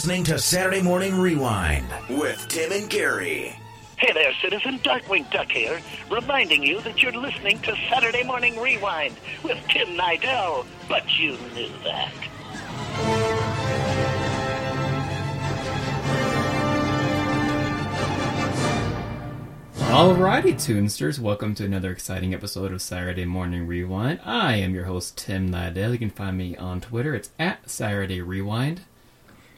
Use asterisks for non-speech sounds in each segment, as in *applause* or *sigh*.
listening to Saturday Morning Rewind with Tim and Gary. Hey there, citizen. Darkwing Duck here, reminding you that you're listening to Saturday Morning Rewind with Tim Nidell. But you knew that. Alrighty, Tunesters, welcome to another exciting episode of Saturday Morning Rewind. I am your host, Tim Nidell. You can find me on Twitter. It's at Saturday Rewind.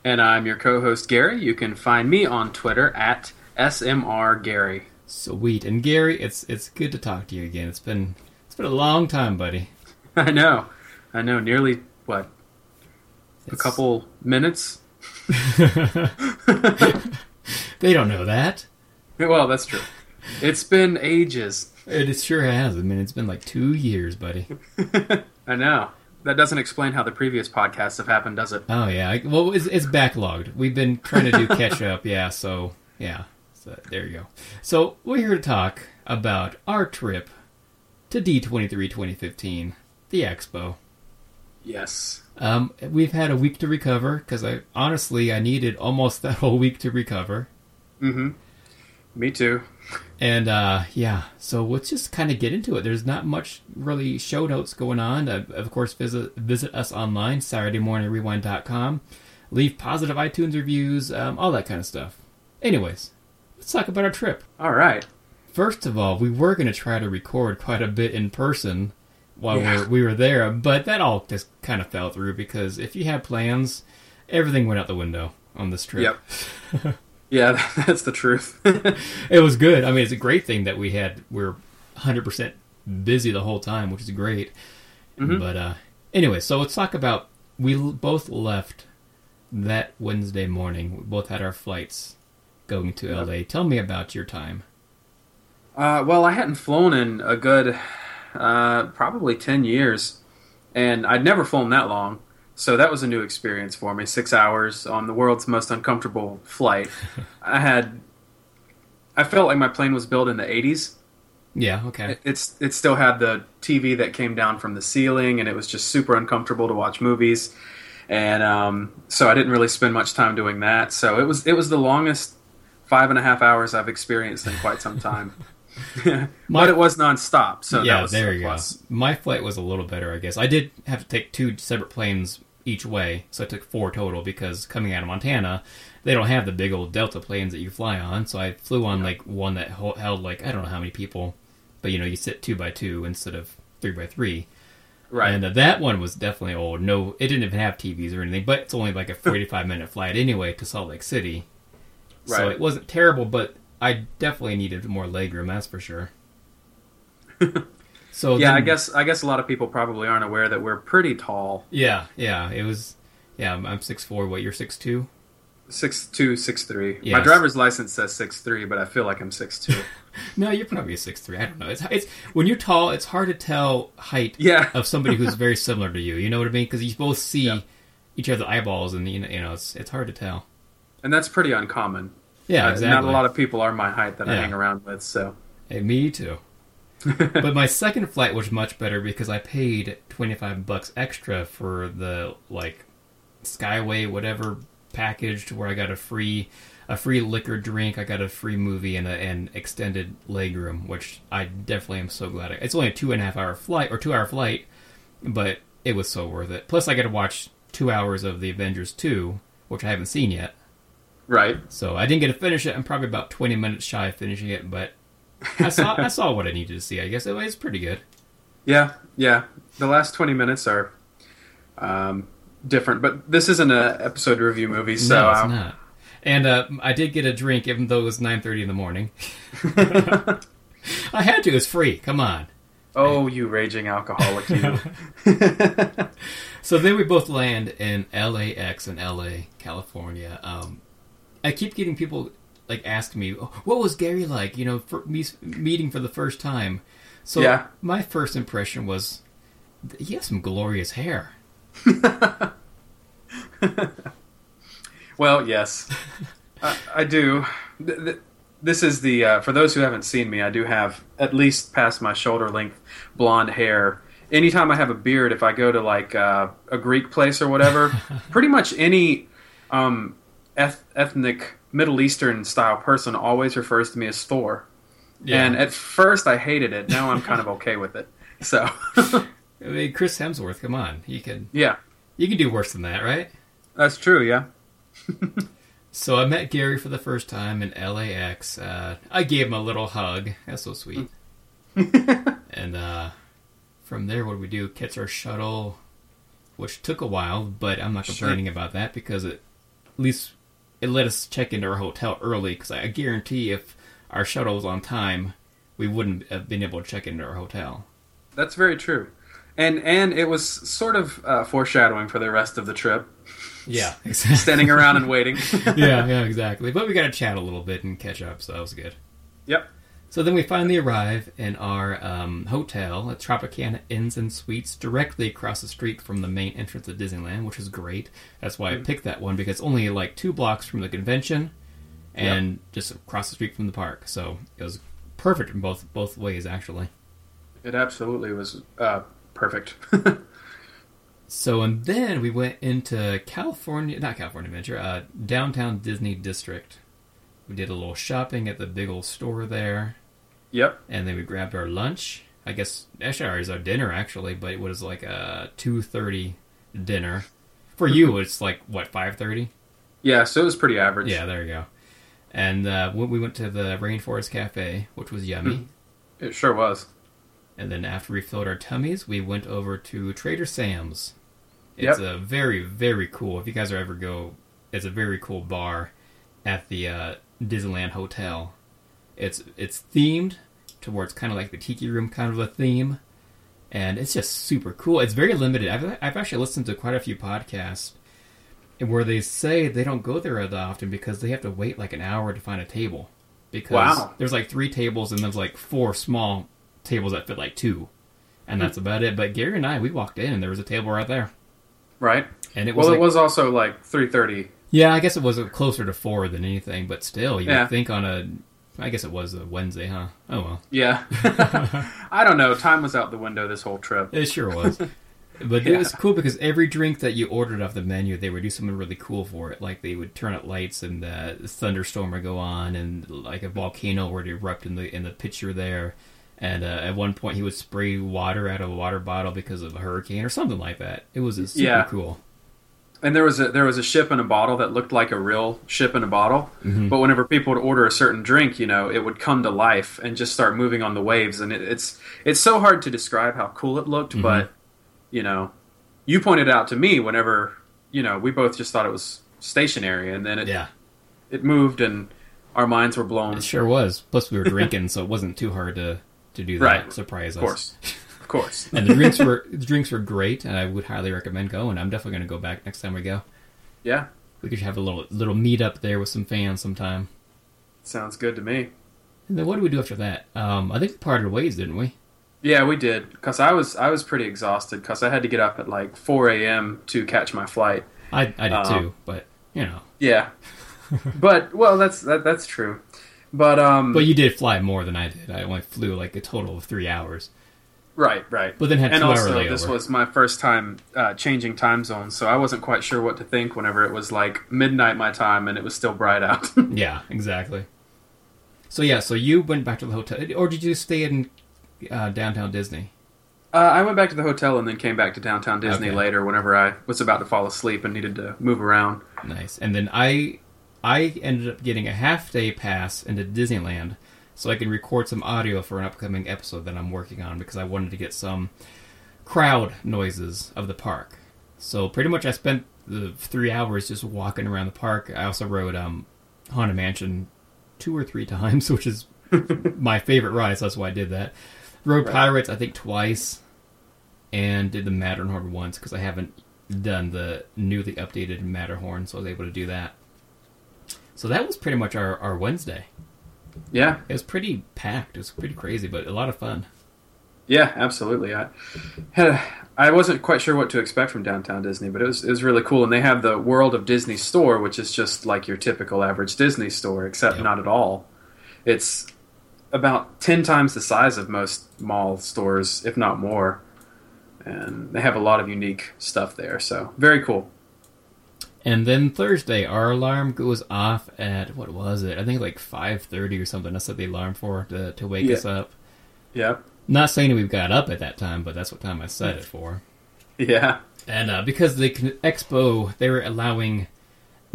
And I'm your co host, Gary. You can find me on Twitter at SMRGary. Sweet. And Gary, it's it's good to talk to you again. It's been it's been a long time, buddy. *laughs* I know. I know. Nearly, what, a couple minutes? *laughs* *laughs* They don't know that. Well, that's true. It's been ages. It sure has. I mean, it's been like two years, buddy. I know. That doesn't explain how the previous podcasts have happened, does it? Oh yeah. Well, it's, it's backlogged. We've been trying to do catch up. *laughs* Yeah. So yeah. So there you go. So we're here to talk about our trip to D23 2015, the expo. Yes. Um, we've had a week to recover because I honestly I needed almost *laughs* that whole week to recover. Mm hmm. Me too. And uh, yeah, so let's just kind of get into it. There's not much really show notes going on. Uh, of course, visit visit us online, SaturdayMorningRewind.com. Leave positive iTunes reviews, um, all that kind of stuff. Anyways, let's talk about our trip. All right. First of all, we were going to try to record quite a bit in person while we, were, we were there, but that all just kind of fell through because if you had plans, everything went out the window on this trip. Yep. *laughs* Yeah, *laughs* that's the truth. *laughs* it was good. I mean, it's a great thing that we had we're 100% busy the whole time, which is great. But uh anyway, so let's talk about we both left that Wednesday morning. We both had our flights going to Yep. LA. Tell me about your time. Uh, well, I hadn't flown in a good, uh, probably 10 years, and I'd never flown that long. So that was a new experience for me. Six hours on the world's most uncomfortable flight. *laughs* I had, I felt like my plane was built in the 80s. Yeah, okay. It- It's it still had the TV that came down from the ceiling, and it was just super uncomfortable to watch movies. And um, so I didn't really spend much time doing that. So it was it was the longest five and a half hours I've experienced in quite some time. *laughs* *laughs* but it was nonstop, so yeah, that was there you plus. go. My flight was a little better, I guess. I did have to take two separate planes each way, so I took four total because coming out of Montana, they don't have the big old Delta planes that you fly on. So I flew on like one that held like I don't know how many people, but you know you sit two by two instead of three by three. Right. And uh, that one was definitely old. No, it didn't even have TVs or anything, but it's only like a *laughs* 45 minute flight anyway to Salt Lake City. Right. So it wasn't terrible, but I definitely needed more legroom, that's for sure. *laughs* so yeah, then- I guess I guess a lot of people probably aren't aware that we're pretty tall. Yeah, yeah, it was. Yeah, I'm- six four. What you're six two? Six two, six three. Yes. My driver's license says six three, but I feel like I'm six two. *laughs* No, you're probably a six three. I don't know. It's it's when you're tall, it's hard to tell height Yeah. *laughs* of somebody who's very *laughs* similar to you. You know what I mean? Because you both see Yeah. each other's eyeballs, and you know, you know, it's it's hard to tell. and that's pretty uncommon. Yeah, Uh, exactly. Not a lot of people are my height that I hang around with, so Hey, me too. *laughs* but my second flight was much better because I paid twenty five bucks extra for the like Skyway whatever package to where I got a free a free liquor drink, I got a free movie and an extended legroom, which I definitely am so glad. I, it's only a two and a half hour flight or two hour flight, but it was so worth it. Plus, I got to watch two hours of the Avengers two, which I haven't seen yet. right. So I didn't get to finish it. I'm probably about 20 minutes shy of finishing it, but I saw I *laughs* saw what I needed to see. I guess it was pretty good. Yeah, yeah. The last twenty minutes are um, different, but this isn't an episode review movie, so no, it's um, not. And uh, I did get a drink, even though it was 9:30 in the morning. *laughs* I had to. It's free. Come on. oh, you raging alcoholic, you. *laughs* So then we both land in LAX in LA, California. Um, I keep getting people like ask me, "Oh, "What was Gary like?" You know, for me meeting for the first time. So Yeah. my first impression was he has some glorious hair. *laughs* well, yes, I, I do. Th- th- This is the uh, for those who haven't seen me. I do have at least past my shoulder length blonde hair. Anytime I have a beard, if I go to like uh, a Greek place or whatever, *laughs* pretty much any um, eth- ethnic Middle Eastern style person always refers to me as Thor. Yeah. And at first I hated it. Now I'm kind of okay with it. So, *laughs* I mean, Chris Hemsworth, come on, you can yeah, you can do worse than that, right? that's true. Yeah. *laughs* So I met Gary for the first time in LAX. Uh, I gave him a little hug. That's so sweet. *laughs* and uh, from there, what did we do? Catch our shuttle, which took a while, but I'm not Sure. complaining about that because it, at least it let us check into our hotel early. Because I guarantee if our shuttle was on time, we wouldn't have been able to check into our hotel. That's very true. And and it was sort of uh, foreshadowing for the rest of the trip, Yeah, *laughs* exactly. standing around and waiting. *laughs* yeah, *laughs* yeah, exactly. But we got to chat a little bit and catch up, so that was good. yep. So then we finally arrive in our um, hotel at Tropicana Inns and Suites, directly across the street from the main entrance of Disneyland, which is great. That's why I picked that one because it's only like two blocks from the convention, and just across the street from the park. So it was perfect in both both ways, actually. It absolutely was uh, perfect. *laughs* So and then we went into California, not California Adventure, uh, downtown Disney District. We did a little shopping at the big old store there. Yep. and then we grabbed our lunch. I guess actually ours our dinner actually, but it was like a two thirty dinner. For you, it's like what five thirty? Yeah. So it was pretty average. Yeah, there you go. And uh, we went to the Rainforest Cafe, which was yummy. It sure was. and then after we filled our tummies, we went over to Trader Sam's. It's Yep. a very very cool. If you guys are ever go, it's a very cool bar at the uh, Disneyland Hotel. It's it's themed towards kind of like the tiki room kind of a theme, and it's just super cool. It's very limited. I've I've actually listened to quite a few podcasts where they say they don't go there that often because they have to wait like an hour to find a table because Wow. there's like three tables and there's like four small tables that fit like two, and that's hmm. about it. But Gary and I we walked in and there was a table right there, Right. and it was Well, like, it was also like three thirty. yeah, I guess it was closer to four than anything, but still, you Yeah. think on a, I guess it was a Wednesday, huh? Oh well, Yeah. *laughs* *laughs* I don't know. Time was out the window this whole trip. it sure was. But Yeah. it was cool because every drink that you ordered off the menu, they would do something really cool for it. Like they would turn up lights and the thunderstorm would go on, and like a volcano would erupt in the in the picture there. And uh, at one point, he would spray water out of a water bottle because of a hurricane or something like that. It was super Yeah. cool. And there was a there was a ship in a bottle that looked like a real ship in a bottle. Mm-hmm. But whenever people would order a certain drink, you know, it would come to life and just start moving on the waves. And it, it's it's so hard to describe how cool it looked. Mm-hmm. But you know, you pointed out to me whenever you know we both just thought it was stationary, and then it Yeah, it moved, and our minds were blown. it sure was. Plus, we were drinking, so it wasn't too hard to to do that. Right. Surprise Of us. course, of course. *laughs* and the drinks were the drinks were great, and I would highly recommend going. I'm definitely going to go back next time we go. Yeah, We could have a little little meet up there with some fans sometime. sounds good to me. And then what did we do after that? Um, I think we parted ways, didn't we? Yeah, we did because I was I was pretty exhausted because I had to get up at like 4 a.m. to catch my flight. I I did Uh-huh. too, but you know, Yeah, *laughs* but well, that's that, that's true. But um, but you did fly more than I did. I only flew like a total of three hours. Right, right. But then had and also, this was my first time uh, changing time zones, so I wasn't quite sure what to think whenever it was like midnight my time and it was still bright out. *laughs* Yeah, exactly. So yeah, so you went back to the hotel, or did you stay in uh, downtown Disney? uh, I went back to the hotel and then came back to downtown Disney Okay. later whenever I was about to fall asleep and needed to move around. Nice. And then I I ended up getting a half day pass into Disneyland so I can record some audio for an upcoming episode that I'm working on because I wanted to get some crowd noises of the park. So pretty much I spent the three hours just walking around the park. I also rode um, Haunted Mansion two or three *laughs* times, which is my favorite ride, so that's why I did that. Rode Right. Pirates, I think, twice, and did the Matterhorn once because I haven't done the newly updated Matterhorn, so I was able to do that. So that was pretty much our, our Wednesday. Yeah, It was pretty packed. It was pretty crazy, but a lot of fun. Yeah, absolutely. I had I wasn't quite sure what to expect from downtown Disney, but it was it was really cool. And they have the World of Disney store, which is just like your typical average Disney store, except Yep. not at all. It's about ten times the size of most mall stores, if not more. And they have a lot of unique stuff there, so very cool. And then Thursday, our alarm goes off at what was it? I think like five thirty or something. I set the alarm for to to wake Yeah. us up. Yep. Not saying we've got up at that time, but that's what time I set it for. Yeah. And uh, because the expo, they were allowing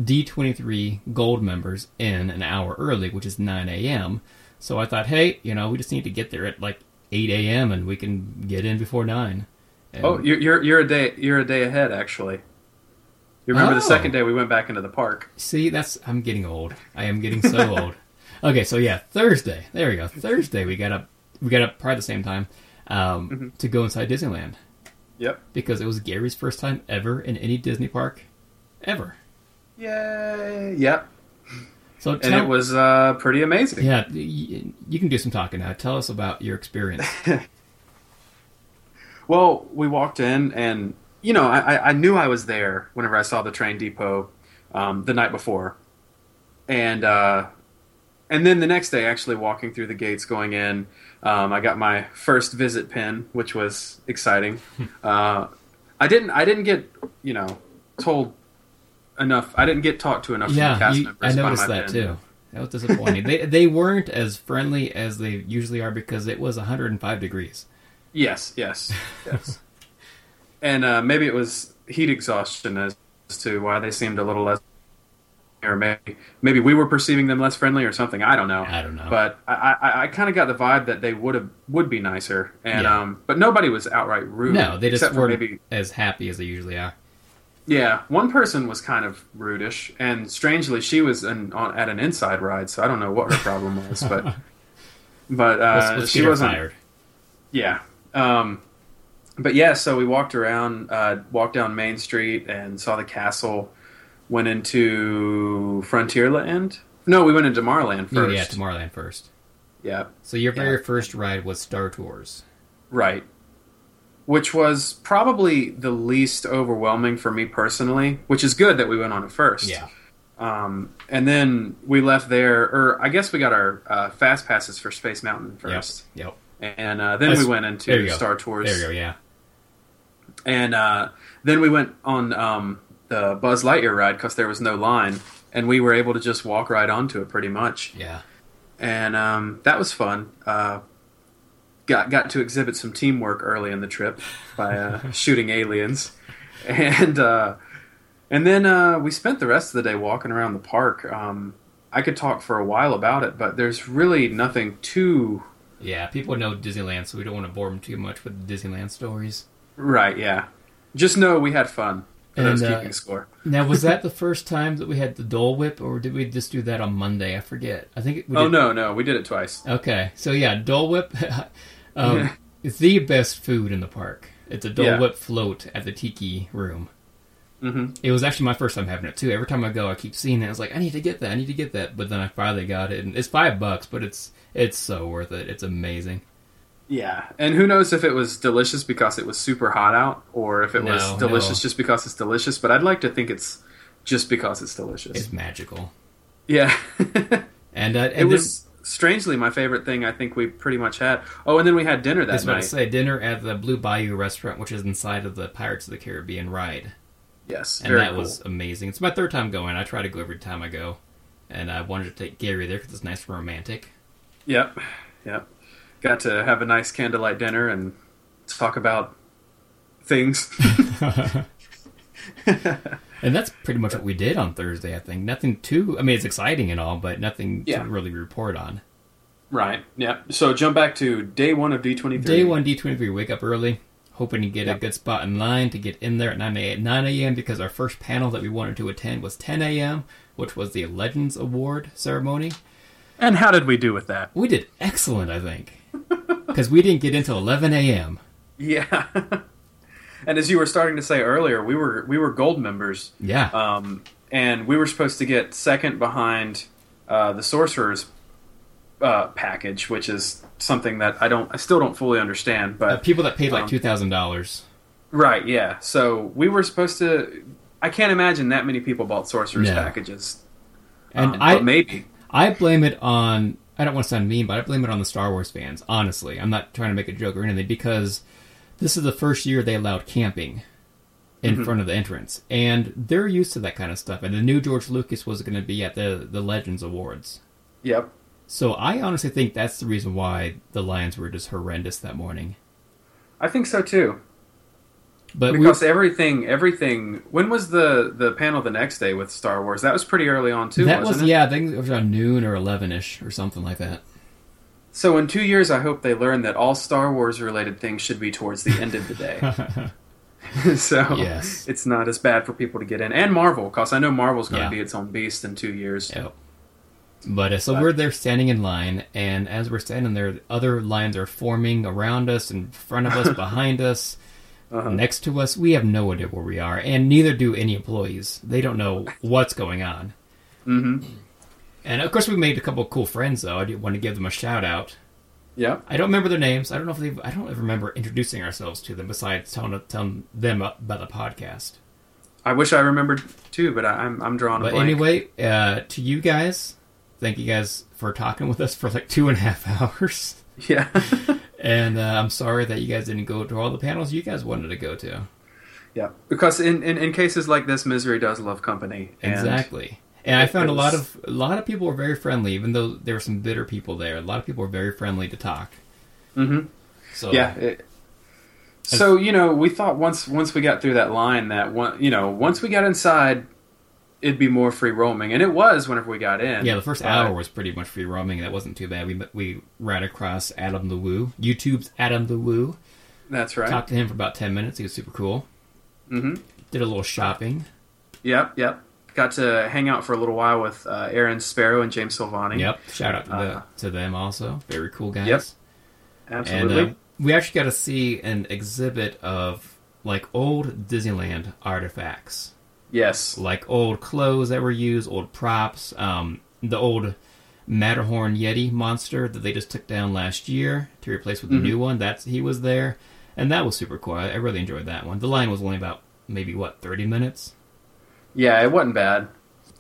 D23 gold members in an hour early, which is 9 a.m. So I thought, hey, you know, we just need to get there at like 8 a.m. and we can get in before 9. And- Oh, you're, you're you're a day you're a day ahead actually. You remember the Oh. second day we went back into the park? See, that's I'm getting old. I am getting so *laughs* old. Okay, so yeah, Thursday. There we go. Thursday, we got up. We got up probably the same time um, Mm-hmm. to go inside Disneyland Yep. because it was Gary's first time ever in any Disney park, ever. Yay! Yep. So And it was uh, pretty amazing. yeah, y- you can do some talking now. Tell us about your experience. *laughs* Well, we walked in, and you know, I, I- knew I was there whenever I saw the train depot um, the night before, and uh, and then the next day, actually walking through the gates, going in, um, I got my first visit pin, which was exciting. *laughs* uh, I didn't I didn't get you know told enough. I didn't get talked to enough. from the yeah, cast you, members I noticed that pin. too. That was disappointing. they they weren't as friendly as they usually are because it was 105 degrees. Yes, yes, yes. *laughs* and uh, maybe it was heat exhaustion as to why they seemed a little less, or maybe maybe we were perceiving them less friendly or something. I don't know. I don't know. But I, I, I kind of got the vibe that they would have would be nicer, and Yeah. um, but nobody was outright rude. No, they just weren't maybe as happy as they usually are. yeah. One person was kind of rudish, and strangely, she was an, on, at an inside ride, so I don't know what her problem was, but *laughs* but uh, Let's, let's she wasn't. fired. Yeah. Um, but yeah, so we walked around, uh, walked down Main Street and saw the castle. Went into Frontierland. No, we went into Tomorrowland first. Yeah, Tomorrowland first. Yeah, So your very Yeah. first ride was Star Tours. right. Which was probably the least overwhelming for me personally, which is good that we went on it first. Um, and then we left there, or I guess we got our uh, fast passes for Space Mountain first. Yep. And uh, then That's- we went into. Star Tours. There you go. Yeah. And uh, then we went on um, the Buzz Lightyear ride because there was no line, and we were able to just walk right onto it pretty much. Yeah. And um, that was fun. Uh, got got to exhibit some teamwork early in the trip by uh, *laughs* shooting aliens, and uh, and then uh, we spent the rest of the day walking around the park. Um, I could talk for a while about it, but there's really nothing too Yeah. People know Disneyland, so we don't want to bore them too much with the Disneyland stories. Right. Yeah, just know we had fun. For those And, uh, keeping score. Now, was that the *laughs* first time that we had the Dole Whip, or did we just do that on Monday? I forget. I think. We Oh did- no, no, we did it twice. Okay, so yeah, Dole Whip. *laughs* um, Yeah. It's *laughs* the best food in the park. It's a Dole Yeah. Whip float at the Tiki Room. hmm It was actually my first time having it too. Every time I go, I keep seeing it. I was like, I need to get that. I need to get that. But then I finally got it, and it's five bucks, but it's it's so worth it. It's amazing. Yeah, and who knows if it was delicious because it was super hot out, or if it was delicious no. just because it's delicious. But I'd like to think it's just because it's delicious. It's magical. yeah, *laughs* And, uh, and it was strangely my favorite thing. I think we pretty much had. Oh, and then we had dinner that what I night. say. Dinner at the Blue Bayou restaurant, which is inside of the Pirates of the Caribbean ride, Yes, and that cool. was amazing. It's my third time going. I try to go every time I go, and I wanted to take Gary there because it's nice and romantic. Yep, yep. Got to have a nice candlelight dinner and talk about things. *laughs* *laughs* And that's pretty much what we did on Thursday. I think nothing too. I mean, it's exciting and all, but nothing Yeah. to really report on. right. Yeah. So jump back to day one of D twenty three. Day one D twenty three. Wake up early, hoping to get Yep. a good spot in line to get in there at nine a.m. Nine a.m. because our first panel that we wanted to attend was ten a.m., which was the Legends Award ceremony. And how did we do with that? We did excellent, I think, because we didn't get until eleven a.m. Yeah. *laughs* and as you were starting to say earlier, we were we were gold members, Yeah, um, and we were supposed to get second behind uh, the sorcerer's uh, package, which is something that I don't I still don't fully understand. But uh, people that paid like um, two thousand dollars. right, yeah. So we were supposed to. I can't imagine that many people bought sorcerer's No. packages. And Um, I, maybe I blame it on. I don't want to sound mean, but I blame it on the Star Wars fans. Honestly, I'm not trying to make a joke or anything because this is the first year they allowed camping. in mm-hmm. front of the entrance, and they're used to that kind of stuff. And the new George Lucas was going to be at the the Legends Awards, Yep. so I honestly think that's the reason why the lines were just horrendous that morning. I think so too. But we, Because everything, everything. When was the the panel the next day with Star Wars? That was pretty early on too. that wasn't was it? yeah, I think it was around noon or eleven ish or something like that. So in two years, I hope they learn that all Star Wars related things should be towards the end of the day. *laughs* *laughs* so Yes. it's not as bad for people to get in, and Marvel, because I know Marvel's going to Yeah. be its own beast in two years. Yep. But uh, so But- we're there standing in line, and as we're standing there, other lines are forming around us, in front of us, *laughs* behind us, Uh-huh. next to us. We have no idea where we are, and neither do any employees. They don't know what's going on. hmm And of course, we made a couple of cool friends, though. I do want to give them a shout out. Yep. I don't remember their names. I don't know if they. I don't remember introducing ourselves to them besides telling, telling them about the podcast. I wish I remembered too, but I, I'm I'm drawing a But anyway, uh, to you guys, thank you guys for talking with us for like two and a half *laughs* hours. *laughs* yeah, And uh, I'm sorry that you guys didn't go to all the panels you guys wanted to go to. yeah. Because in, in in cases like this, misery does love company. And exactly. And I found it a lot of a lot of people were very friendly, even though there were some bitter people there. A lot of people were very friendly to talk. Mm-hmm. So Yeah. it- so you know, we thought once once we got through that line that one, you know, once we got inside, it'd be more free roaming, and it was whenever we got in. yeah, the first hour was pretty much free roaming. That wasn't too bad. We we ran across Adam the Woo, YouTube's Adam the Woo. That's right. Talked to him for about ten minutes. He was super cool. hmm Did a little shopping. Yep, yep. Got to hang out for a little while with uh, Aaron Sparrow and James Silvani. Yep. Shout out to, the, Uh, to them also. Very cool guys. Yep. And absolutely. uh, we actually got to see an exhibit of like old Disneyland artifacts, yes. like old clothes that were used, old props, um, the old Matterhorn Yeti monster that they just took down last year to replace with the Mhm. new one. That's he was there, and that was super cool. I, I really enjoyed that one. The line was only about maybe what thirty minutes. Yeah, it wasn't bad.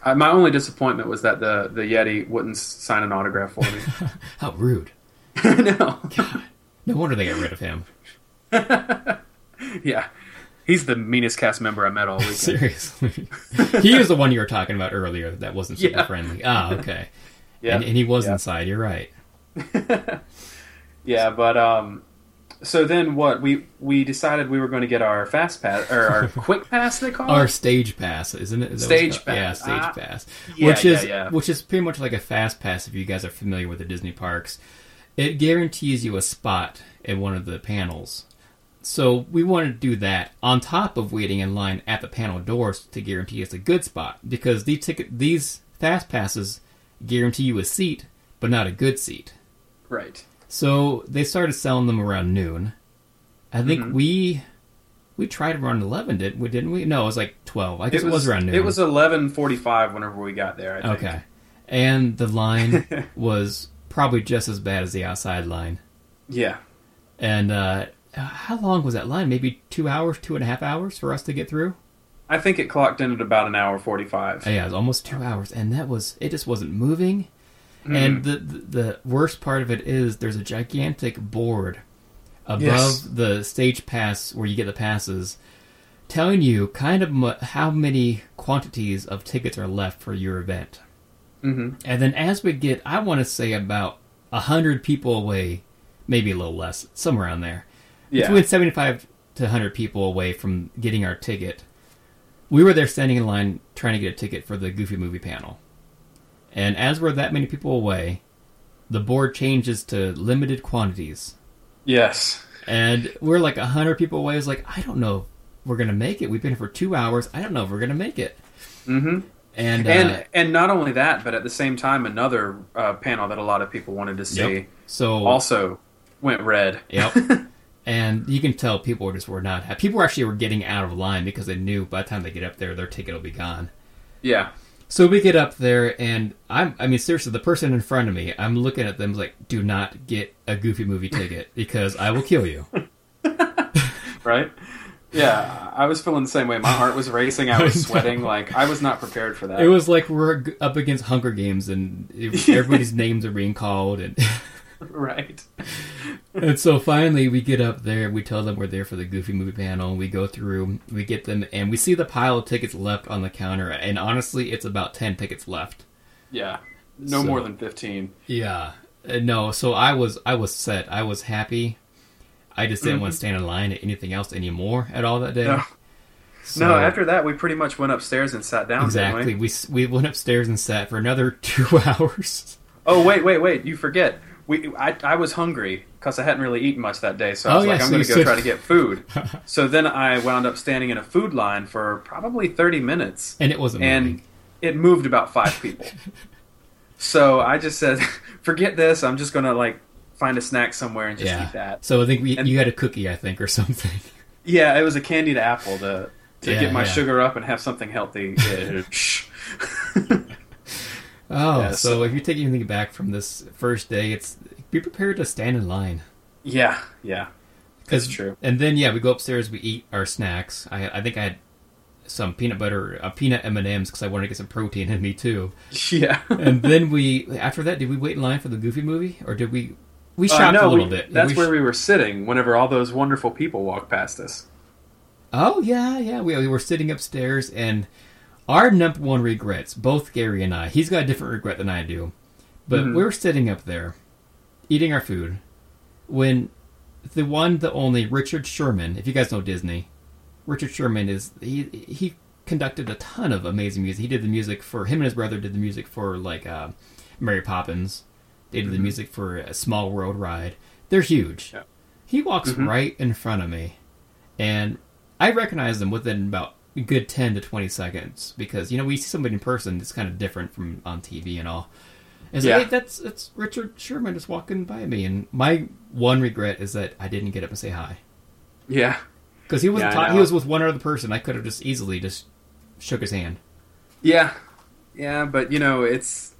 Uh, my only disappointment was that the the Yeti wouldn't sign an autograph for me. *laughs* How rude! *laughs* no. *laughs* No wonder they got rid of him. Yeah. He's the meanest cast member I met all *laughs* weekend. Seriously, he was the one you were talking about earlier that wasn't super Yeah. friendly. Ah, okay. yeah. and, and he was Yeah. inside. You're right. *laughs* Yeah, but um so then what we we decided we were going to get our fast pass or our *laughs* quick pass they call it Our it. stage pass, isn't it? Is that what it's Stage called? Yeah, pass. stage Ah, pass. yeah, which is yeah, yeah. which is pretty much like a fast pass if you guys are familiar with the Disney parks. It guarantees you a spot in one of the panels. So we wanted to do that on top of waiting in line at the panel doors to guarantee us a good spot because these ticket these fast passes guarantee you a seat, but not a good seat. Right. So they started selling them around noon. I think Mhm. we we tried around eleven, did we? Didn't we? No, it was like twelve. I guess it was, around noon. It was 11:45 whenever we got there, I think. okay, and the line *laughs* was probably just as bad as the outside line. Yeah. And uh, how long was that line? Maybe two hours, two and a half hours for us to get through. I think it clocked in at about an hour 45. Oh, yeah, it was almost two hours, and that was it. Just wasn't moving. Mm. And the, the the worst part of it is there's a gigantic board above Yes. the stage pass where you get the passes, telling you kind of mu- how many quantities of tickets are left for your event. hmm And then as we get, I want to say about a hundred people away, maybe a little less, somewhere around there, Yeah. between seventy-five to hundred people away from getting our ticket. We were there standing in line trying to get a ticket for the Goofy movie panel, and as we're that many people away, the board changes to limited quantities, Yes. and we're like a hundred people away. It's like I don't know if we're gonna make it. We've been here for two hours. I don't know if we're gonna make it. hmm And uh, And and not only that, but at the same time, another uh, panel that a lot of people wanted to see Yep. so also went red. Yep. *laughs* and you can tell people just were not happy. People actually were getting out of line because they knew by the time they get up there, their ticket will be gone. Yeah. So we get up there, and I'm, I mean, seriously, the person in front of me, I'm looking at them like, do not get a Goofy movie ticket because I will kill you. *laughs* Right. Yeah, I was feeling the same way. My heart was racing. I *laughs* was sweating. Like I was not prepared for that. It was like we're up against Hunger Games, and *laughs* everybody's names are being called, and *laughs* right. and so finally we get up there we tell them we're there for the goofy movie panel we go through we get them and we see the pile of tickets left on the counter and honestly it's about 10 tickets left Yeah. No So- more than 15. yeah no so i was i was set i was happy i just didn't want Mm-hmm. to stand in line at anything else anymore at all that day No. So- no, after that, we pretty much went upstairs and sat down. exactly we? we we went upstairs and sat for another *laughs* two hours Oh, wait, wait, wait. You forget. We, I, I was hungry because I hadn't really eaten much that day. So I Oh, was yeah, like, I'm so going to go said- try to get food. *laughs* so then I wound up standing in a food line for probably 30 minutes. and it wasn't and moving. it moved about five *laughs* people. so I just said, *laughs* forget this. I'm just gonna like find a snack somewhere and just yeah eat that. so i think we, And- you had a cookie i think or something Yeah, it was a candied apple to to Yeah, get my yeah. sugar up and have something healthy. Oh, Yeah, so, so- if you take anything back from this first day, it's be prepared to stand in line. yeah, yeah, that's true. And then yeah, we go upstairs, we eat our snacks. I I think I had some peanut butter, uh, peanut M and M's because I wanted to get some protein in me too. *laughs* Yeah. And then we after that, did we wait in line for the Goofy movie or did we? We Uh, shopped no, a little we- bit. That's we where sh- we were sitting whenever all those wonderful people walked past us. Oh yeah, yeah. We, we were sitting upstairs, and our number one regrets, both Gary and I. He's got a different regret than I do, but Mhm. we were sitting up there, eating our food, when the one, the only Richard Sherman. If you guys know Disney, Richard Sherman is he he conducted a ton of amazing music. He did the music for him and his brother did the music for like uh, Mary Poppins. They did the music for a Small World Ride. They're huge. Yeah. He walks Mhm. right in front of me, and I recognized him within about a good ten to twenty seconds because you know we see somebody in person it's kind of different from on TV and all. And so, Yeah. hey, that's that's Richard Sherman just walking by me, and my one regret is that I didn't get up and say hi Yeah. because he was Yeah, ta- he was with one other person. I could have just easily just shook his hand. Yeah, yeah, but you know, it's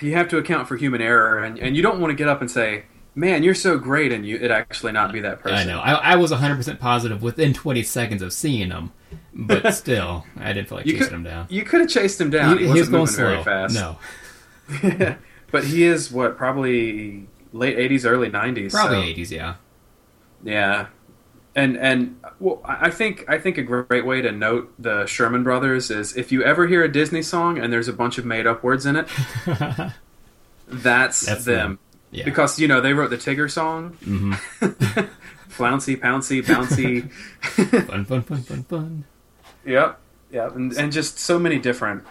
you have to account for human error, and, and you don't want to get up and say, "Man, you're so great," and you it actually not be that person. I know. I, I was 100% positive within 20 seconds of seeing him, but *laughs* still, I didn't feel like You chasing could, him down. You could have chased him down. He, he, wasn't was going moving slow. very fast. No, *laughs* but he is what probably late '80s, early '90s. probably so, 80s, yeah. Yeah, and and well, I I think I think a great way to note the Sherman Brothers is if you ever hear a Disney song and there's a bunch of made up words in it, *laughs* that's, That's them. them. Yeah. Because you know they wrote the Tigger song, hmm *laughs* flouncy, pouncy, bouncy. *laughs* Fun, fun, fun, fun, fun. yep, yep, and, and just so many different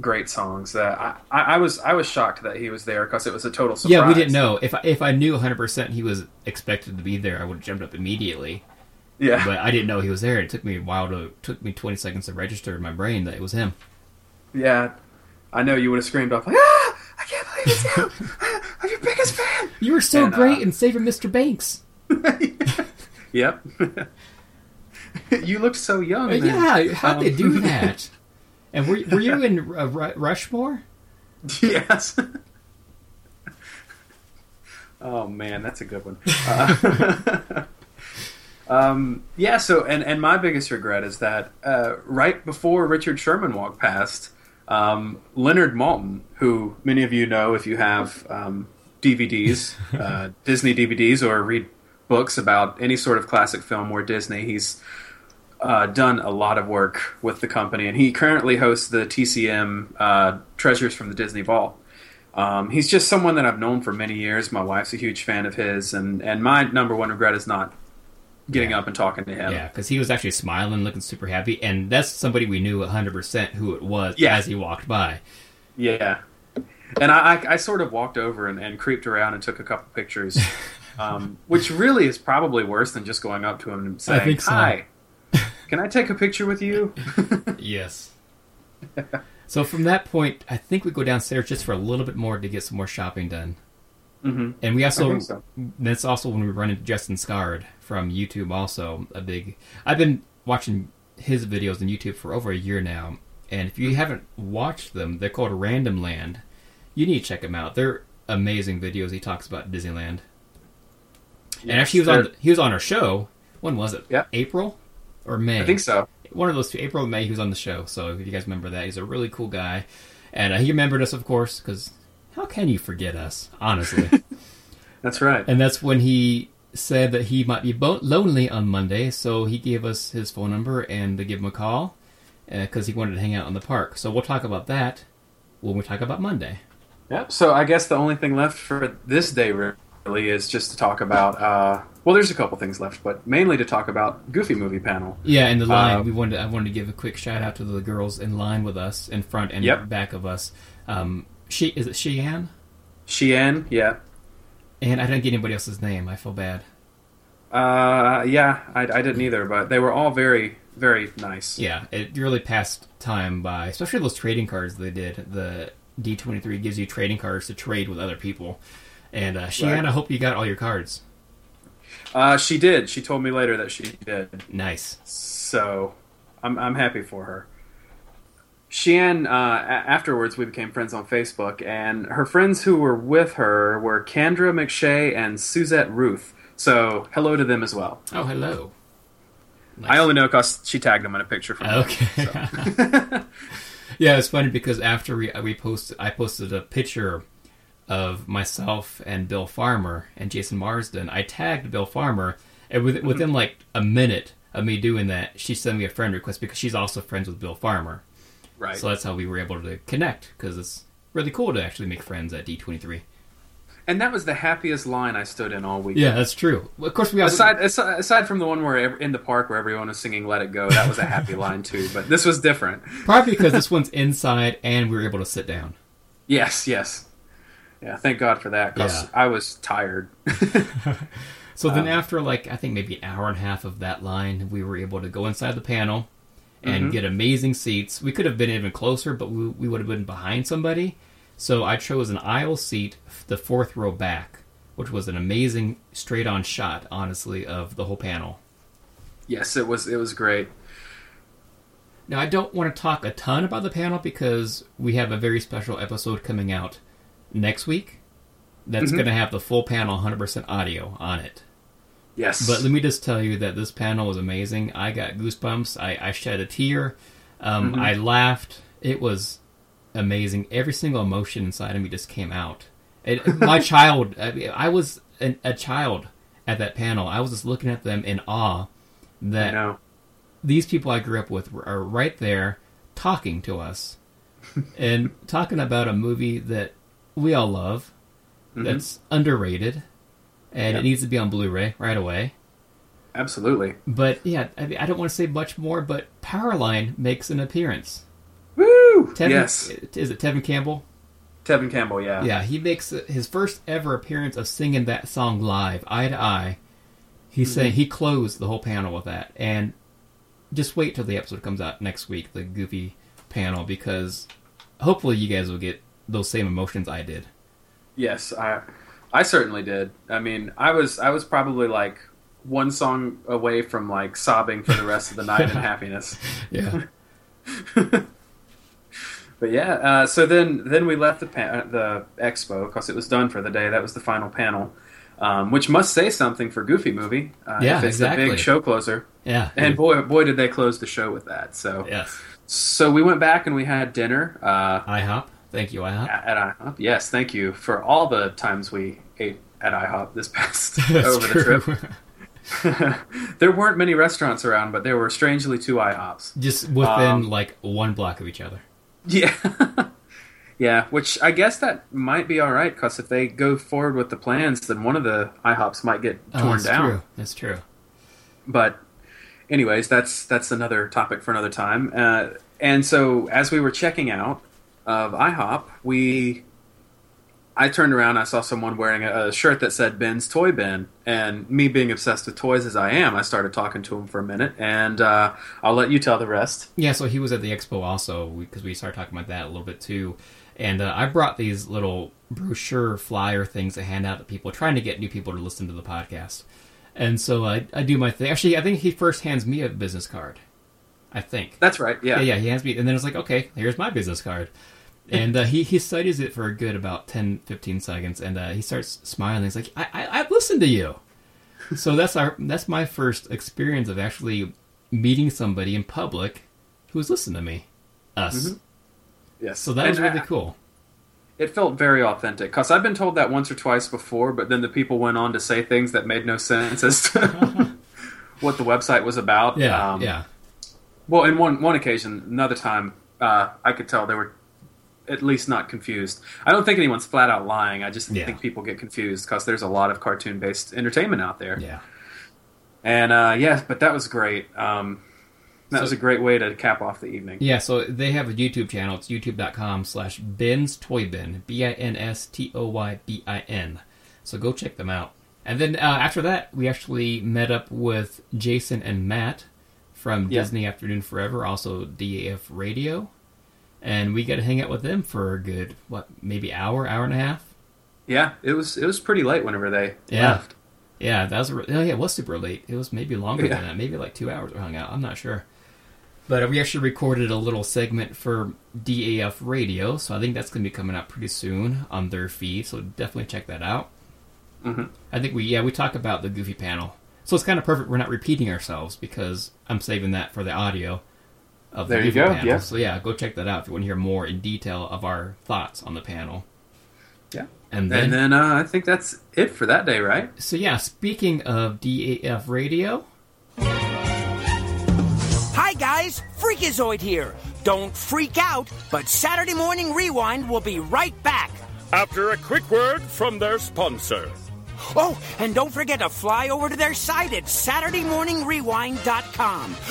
great songs that I, I, I was I was shocked that he was there because it was a total surprise. Yeah, we didn't know. If I, if I knew 100% he was expected to be there, I would have jumped up immediately. Yeah, But I didn't know he was there. It took me a while to took me 20 seconds to register in my brain that it was him. yeah. I know you would have screamed off like, "Ah! I can't believe it's you! *laughs* I'm your biggest fan!" You were so And, uh, great in Saving Mr. Banks. *laughs* Yep. *laughs* you looked so young. Uh, yeah, how'd they Um, do that? And were, were you in uh, Ru- Rushmore? yes. oh man, that's a good one. Uh, um, yeah. So, and and my biggest regret is that uh, right before Richard Sherman walked past, um, Leonard Maltin, who many of you know if you have um, DVDs, *laughs* uh, Disney DVDs, or read books about any sort of classic film or Disney, he's uh, done a lot of work with the company, and he currently hosts the TCM uh, Treasures from the Disney Vault. Um, he's just someone that I've known for many years. My wife's a huge fan of his, and, and my number one regret is not getting Yeah. up and talking to him. Yeah, because he was actually smiling, looking super happy, and that's somebody we knew 100% who it was Yeah. as he walked by. Yeah. And I, I, I sort of walked over and, and creeped around and took a couple pictures, *laughs* um, which really is probably worse than just going up to him and saying, so. "Hi, *laughs* can I take a picture with you?" *laughs* Yes. so from that point, I think we go downstairs just for a little bit more to get some more shopping done. Hmm And we I also think so. that's also when we run into Justin Scard from YouTube. Also a big. I've been watching his videos on YouTube for over a year now, and if you haven't watched them, they're called Random Land. You need to check them out. They're amazing videos. He talks about Disneyland. and actually, he was on They're- the, he was on our show. When was it? Yeah. April or May? I think so. one of those two, April or May, he was on the show. So if you guys remember that, he's a really cool guy, and uh, he remembered us, of course, because how can you forget us? Honestly, *laughs* That's right. And that's when he said that he might be bo- lonely on Monday, so he gave us his phone number and to give him a call because he wanted to hang out in the park. So we'll talk about that when we talk about Monday. Yep. So I guess the only thing left for this day really is just to talk about. Uh, well, there's a couple things left, but mainly to talk about Goofy Movie panel. Yeah, and the line Uh, we wanted. I wanted to give a quick shout out to the girls in line with us, in front and Yep. back of us. Um, she is it Sheehan? Sheehan, yeah, And I didn't get anybody else's name. I feel bad. uh, yeah. I, I didn't either, but they were all very, very nice. Yeah, it really passed time by, especially those trading cards they did. The D23 gives you trading cards to trade with other people. And uh, Sheehan, Right. I hope you got all your cards. Uh, she did. She told me later that she did. Nice. So I'm, I'm happy for her. Sheehan, uh, a- afterwards, we became friends on Facebook, and her friends who were with her were Kendra McShay and Suzette Ruth. So hello to them as well. Oh, hello. I only know because she tagged them in a picture from Okay. *laughs* yeah, it's funny because after we we posted, I posted a picture of myself and Bill Farmer and Jason Marsden. I tagged Bill Farmer, and within, within like a minute of me doing that, she sent me a friend request because she's also friends with Bill Farmer. Right. So that's how we were able to connect because it's really cool to actually make friends at D23. and that was the happiest line I stood in all week. Yeah, that's true. Of course, we also Aside, aside aside from the one where in the park where everyone was singing "Let It Go," that was a happy line too. But this was different. *laughs* probably because this one's inside and we were able to sit down. Yes, yes, yeah. Thank God for that because Yeah. I was tired. *laughs* *laughs* So Um, then, after like I think maybe an hour and a half of that line, we were able to go inside the panel and Mm-hmm. get amazing seats. We could have been even closer, but we, we would have been behind somebody. So I chose an aisle seat, the fourth row back, which was an amazing straight-on shot, honestly, of the whole panel. yes, it was. It was great. Now I don't want to talk a ton about the panel because we have a very special episode coming out next week. That's Mm-hmm. going to have the full panel, 100% audio on it. Yes, But let me just tell you that this panel was amazing. I got goosebumps. I, I shed a tear. Um, Mm-hmm. I laughed. It was amazing. Every single emotion inside of me just came out. It, *laughs* my child, I, I was an, a child at that panel. I was just looking at them in awe that these people I grew up with were, are right there talking to us *laughs* and talking about a movie that we all love, that's underrated, and Yep. it needs to be on Blu-ray right away. Absolutely. But yeah, I, mean, I don't want to say much more. But Powerline makes an appearance. Woo! Tevin, yes, uh, is it Tevin Campbell? Tevin Campbell. Yeah. Yeah, he makes his first ever appearance of singing that song live, eye to eye. He's mm-hmm. saying he closed the whole panel with that, and just wait till the episode comes out next week, the Goofy panel, because hopefully you guys will get those same emotions I did. Yes, I I certainly did. I mean, I was I was probably like one song away from like sobbing for the rest of the night in *laughs* happiness. Yeah, *laughs* But yeah, uh, so then then we left the the expo because it was done for the day. That was the final panel, um, which must say something for Goofy Movie. Uh, Yeah, if it's the exactly. big show closer. yeah, And boy, boy, did they close the show with that. So yes. so we went back and we had dinner uh, IHOP, thank you, IHOP. at IHOP. Yes, thank you for all the times we ate at IHOP this past *laughs* over the trip. *laughs* *laughs* there weren't many restaurants around, but there were strangely two IHOPs. Just within Um, like one block of each other. Yeah. yeah, which I guess that might be all right because if they go forward with the plans, then one of the IHOPs might get Oh, torn that's down. True. That's true. But, anyways, that's that's another topic for another time. Uh, and so, as we were checking out of IHOP, we I turned around, I saw someone wearing a, a shirt that said Ben's Toy Bin, and me being obsessed with toys as I am, I started talking to him for a minute, and uh, I'll let you tell the rest. Yeah, so he was at the expo also because we started talking about that a little bit too. And uh, I brought these little brochure flyer things to hand out to people, trying to get new people to listen to the podcast. And so I, I do my thing. Actually, I think he first hands me a business card. I think. That's right. Yeah. Yeah, yeah, he hands me, and then it's like, okay, here's my business card. And uh, he, he studies it for a good about 10, 15 seconds, and uh, he starts smiling. He's like, I, I, I've listened to you. so that's our that's my first experience of actually meeting somebody in public who's listened to me. Us. Yes. So that was really uh, cool. it felt very authentic. Cause I've been told that once or twice before, but then the people went on to say things that made no sense as to *laughs* what the website was about. Yeah, Um, yeah. Well, in one one occasion, another time, uh, I could tell there were at least not confused. I don't think anyone's flat out lying. I just Yeah. think people get confused because there's a lot of cartoon based entertainment out there. Yeah. And uh, yeah, but that was great. Um, that So- was a great way to cap off the evening. Yeah, so they have a YouTube channel. It's youtube.com slash Bin's Toy Bin. B I N S T O Y B I N. So go check them out. And then uh, after that, we actually met up with Jason and Matt from Yeah. Disney Afternoon Forever, also DAF Radio. And we got to hang out with them for a good, what, maybe hour, hour and a half? Yeah, it was it was pretty late whenever they Yeah. left. Yeah, that was. Oh, yeah, it was super late. It was maybe longer Yeah. than that. Maybe like two hours we hung out. I'm not sure. But we actually recorded a little segment for DAF Radio, so I think that's going to be coming out pretty soon on their feed. So definitely check that out. Mhm. I think we yeah we talk about the Goofy panel, so it's kind of perfect. We're not repeating ourselves because I'm saving that for the audio of the There you go, panel. yeah. So yeah, go check that out if you want to hear more in detail of our thoughts on the panel. Yeah. And then, And then uh, I think that's it for that day, right? so yeah, speaking of DAF Radio. Hi guys, Freakazoid here. Don't freak out, but Saturday Morning Rewind will be right back. After a quick word from their sponsor. Oh, and don't forget to fly over to their site at SaturdayMorningRewind.com. *gasps*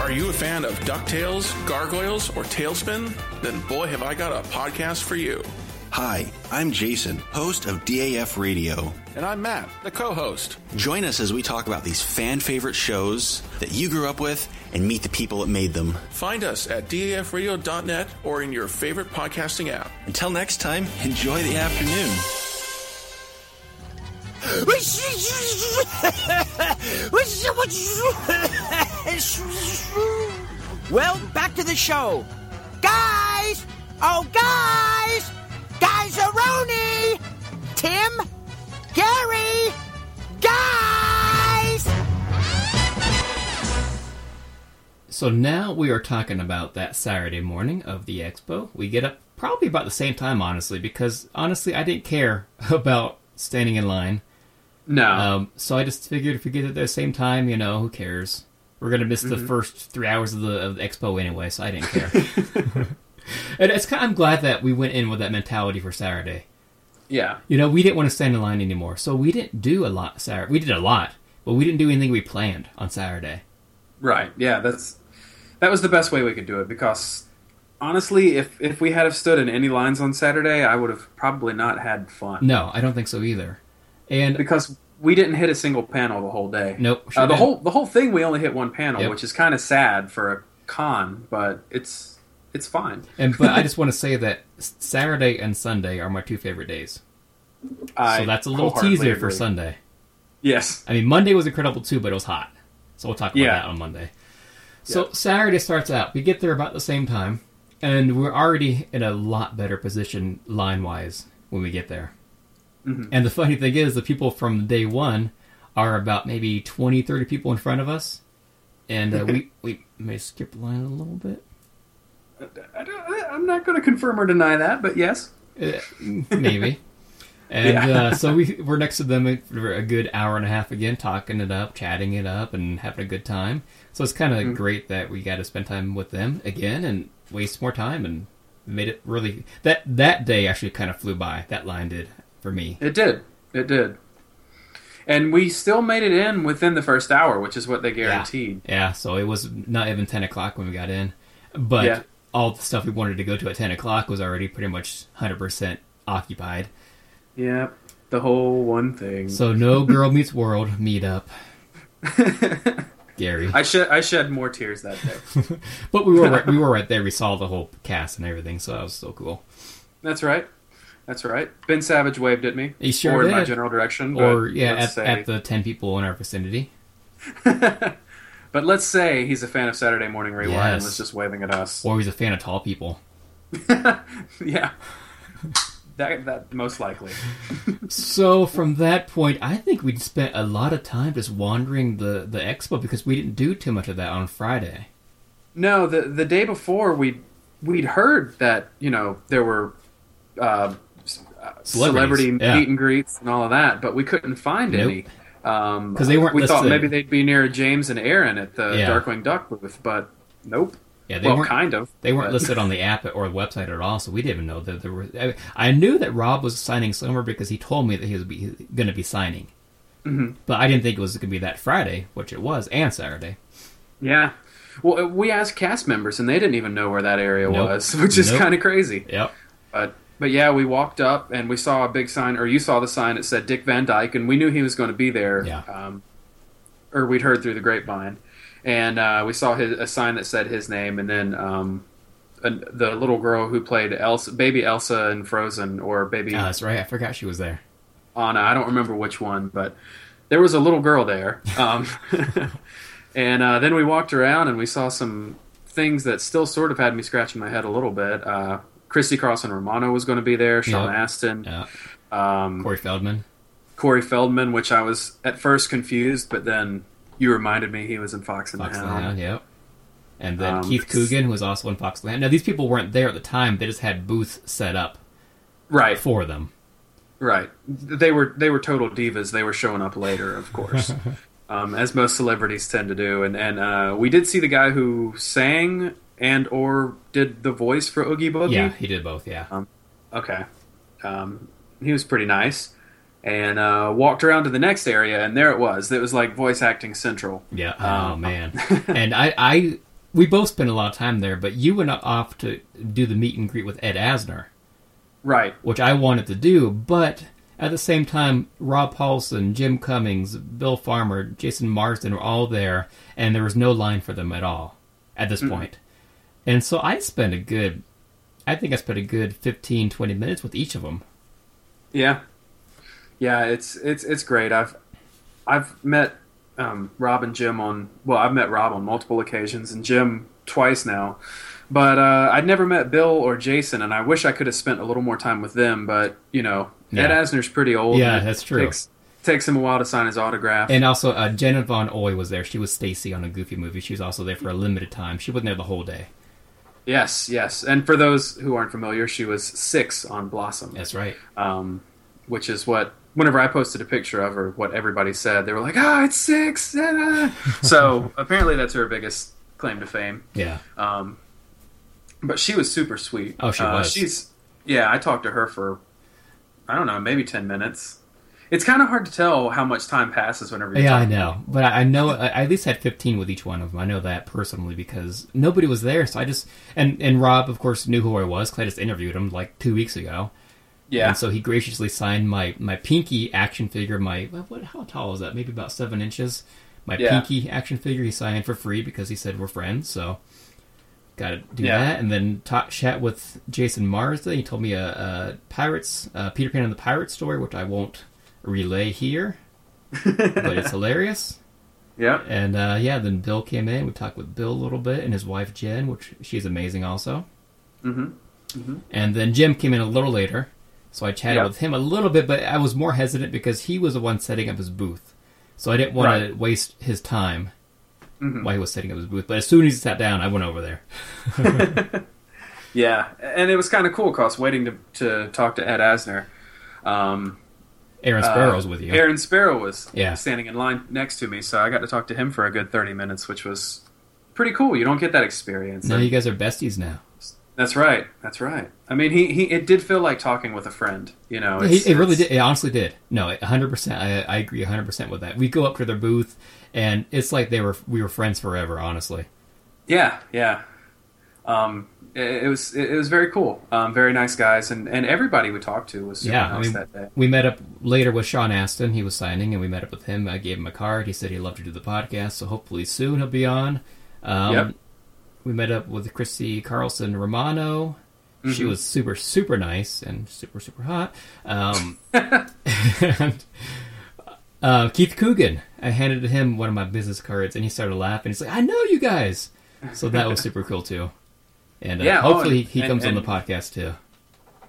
Are you a fan of DuckTales, Gargoyles, or TaleSpin? Then boy, have I got a podcast for you. Hi, I'm Jason, host of DAF Radio. And I'm Matt, the co-host. Join us as we talk about these fan favorite shows that you grew up with and meet the people that made them. Find us at dafradio.net or in your favorite podcasting app. Until next time, enjoy the afternoon. well, back to the show. Guys! Oh, guys! Guys Aroni! Tim! Gary! Guys! So now we are talking about that Saturday morning of the expo. We get up probably about the same time, honestly, because honestly, I didn't care *laughs* about standing in line. No. Um, so I just figured if we get at the same time, you know, who cares? We're gonna miss the first three hours of the, of the expo anyway, so I didn't care. *laughs* and it's kind. I'm glad that we went in with that mentality for Saturday. Yeah. You know, we didn't want to stand in line anymore, so we didn't do a lot Saturday. We did a lot, but we didn't do anything we planned on Saturday. Right. Yeah, that's that was the best way we could do it because honestly, if if we had have stood in any lines on Saturday, I would have probably not had fun. No, I don't think so either. And Because we didn't hit a single panel the whole day. Nope, sure uh, the didn't. whole the whole thing we only hit one panel, Yep. which is kind of sad for a con, but it's it's fine. And but I *laughs* just want to say that Saturday and Sunday are my two favorite days. I So that's a little teaser for. Sunday. Yes. I mean, Monday was incredible too, but it was hot. So we'll talk about Yeah. that on Monday. So Yeah. Saturday starts out. We get there about the same time, and we're already in a lot better position line wise when we get there. Mm-hmm. And the funny thing is, the people from day one are about maybe 20, 30 people in front of us. And uh, we, *laughs* we may skip the line a little bit. I don't, I'm not going to confirm or deny that, but yes. Uh, maybe. *laughs* And Yeah. uh, so we we're next to them for a good hour and a half again, talking it up, chatting it up, and having a good time. So it's kind of Mm-hmm. great that we got to spend time with them again and waste more time and made it really that that day actually kind of flew by. That line did for me. It did. It did. And we still made it in within the first hour, which is what they guaranteed. Yeah, so it was not even ten o'clock when we got in, but Yeah. All the stuff we wanted to go to at ten o'clock was already pretty much hundred percent occupied. Yep. The whole one thing. So no Girl Meets World meetup. *laughs* Gary. I shed I shed more tears that day. *laughs* But we were right, we were right there. We saw the whole cast and everything, so that was so cool. That's right. That's right. Ben Savage waved at me. He sure or in my general direction. Or yeah, at, at the ten people in our vicinity. *laughs* But let's say he's a fan of Saturday Morning Rewind and was just waving at us. Or he's a fan of tall people. *laughs* yeah. that that most likely. So from that point, I think we'd spent a lot of time just wandering the the expo because we didn't do too much of that on Friday. No, the the day before we we'd heard that you know there were uh, uh, celebrity yeah. meet and greets and all of that, but we couldn't find Nope. any. Um, 'Cause they weren't We thought maybe they'd be near James and Aaron at the Yeah. Darkwing Duck booth, but nope. Yeah, they well, weren't kind of. They weren't but- listed on the app or the website at all, so we didn't even know that there were. I, I knew that Rob was signing somewhere because he told me that he was going to be signing, mm-hmm. but I didn't think it was going to be that Friday, which it was, and Saturday. Yeah. Well, uh, we asked cast members, and they didn't even know where that area Nope. was, *laughs* which is Nope. kind of crazy. Yep. But but yeah, we walked up and we saw a big sign, or you saw the sign that said Dick Van Dyke, and we knew he was going to be there. Yeah. Um, or we'd heard through the grapevine, and uh, we saw his, a sign that said his name, and then um, an the little girl who played Elsa, baby Elsa in Frozen, or baby Oh, that's right. I forgot she was there. Anna. I don't remember which one, but there was a little girl there. Um, *laughs* and uh, then we walked around and we saw some things that still sort of had me scratching my head a little bit. Uh, Christy Carlson Romano was going to be there. Sean Yep. Astin, Yeah. um, Corey Feldman. Corey Feldman, which I was at first confused, but then you reminded me he was in Fox and Fox the Hound. Yep. And then Um, Keith Coogan, who was also in Fox and the Hound. Now, these people weren't there at the time. They just had booths set up Right, for them. right. They were they were total divas. They were showing up later, of course, *laughs* um, as most celebrities tend to do. And and uh, we did see the guy who sang and or did the voice for Oogie Boogie. Yeah, he did both, yeah. Okay. Um, he was pretty nice. And uh, walked around to the next area, and there it was. It was like voice acting central. Yeah. Oh Um, *laughs* man. and I, I, we both spent a lot of time there. But you went off to do the meet and greet with Ed Asner, Right. which I wanted to do. But at the same time, Rob Paulsen, Jim Cummings, Bill Farmer, Jason Marsden were all there, and there was no line for them at all at this point. And so I spent a good, I think I spent a good 15, 20 minutes with each of them. Yeah. Yeah, it's it's it's great. I've I've met um, Rob and Jim on well, I've met Rob on multiple occasions and Jim twice now. But uh, I'd never met Bill or Jason, and I wish I could have spent a little more time with them. But you know, Ed Asner's pretty old. Yeah, that's true. Takes, takes him a while to sign his autograph. And also, uh, Jenna Von Oy was there. She was Stacy on a Goofy movie. She was also there for a limited time. She wasn't there the whole day. Yes, yes. And for those who aren't familiar, she was six on Blossom. That's right. um, which is what whenever I posted a picture of her, what everybody said, they were like, "Ah, it's six. ah." *laughs* so apparently, that's her biggest claim to fame. Yeah. Um, but she was super sweet. Oh, she Uh, was. She's yeah. I talked to her for I don't know, maybe ten minutes. It's kind of hard to tell how much time passes whenever. You're Yeah, I know, but I know I at least had fifteen with each one of them. I know that personally because nobody was there, so I just and and Rob, of course, knew who I was. 'cause I just interviewed him like two weeks ago, Yeah, and so he graciously signed my my pinky action figure. My what-? How tall is that? Maybe about seven inches. My Yeah. pinky action figure he signed for free because he said we're friends. So got to do Yeah. that, and then talk chat with Jason Marsden. He told me a, a pirates uh, Peter Pan and the Pirate story, which I won't relay here, but it's *laughs* hilarious. yeah, And uh, yeah, then Bill came in. We talked with Bill a little bit and his wife Jen, which she's amazing also. mm-hmm. And then Jim came in a little later, so I chatted Yep. with him a little bit, but I was more hesitant because he was the one setting up his booth, so I didn't want to waste his time Mhm. while he was setting up his booth. But as soon as he sat down, I went over there. *laughs* yeah. And it was kind of cool because waiting to to talk to Ed Asner. Um, Aaron Sparrow was with you. Aaron Sparrow was Yeah. standing in line next to me, so I got to talk to him for a good thirty minutes, which was pretty cool. You don't get that experience. now And you guys are besties now. that's right. That's right. I mean, he, he it did feel like talking with a friend. You know, He, it's- it really did. It honestly did. No, hundred percent. I, I agree hundred percent with that. We go up to their booth, and it's like they were we were friends forever. Honestly. Yeah, yeah. Um, it, it was it, was very cool. Um, very nice guys, and, and everybody we talked to was super Yeah, I mean, that day. we met up later with Sean Astin. He was signing, and we met up with him. I gave him a card. He said he'd love to do the podcast, so hopefully soon he'll be on. Um, Yep. We met up with Christy Carlson Romano. Mm-hmm. She was super, super nice and super, super hot. Um, *laughs* and, uh, Keith Coogan. I handed him one of my business cards, and he started laughing. He's like, "I know you guys." So that was super cool too. And uh, Yeah, oh, hopefully and- he and- comes on the podcast too.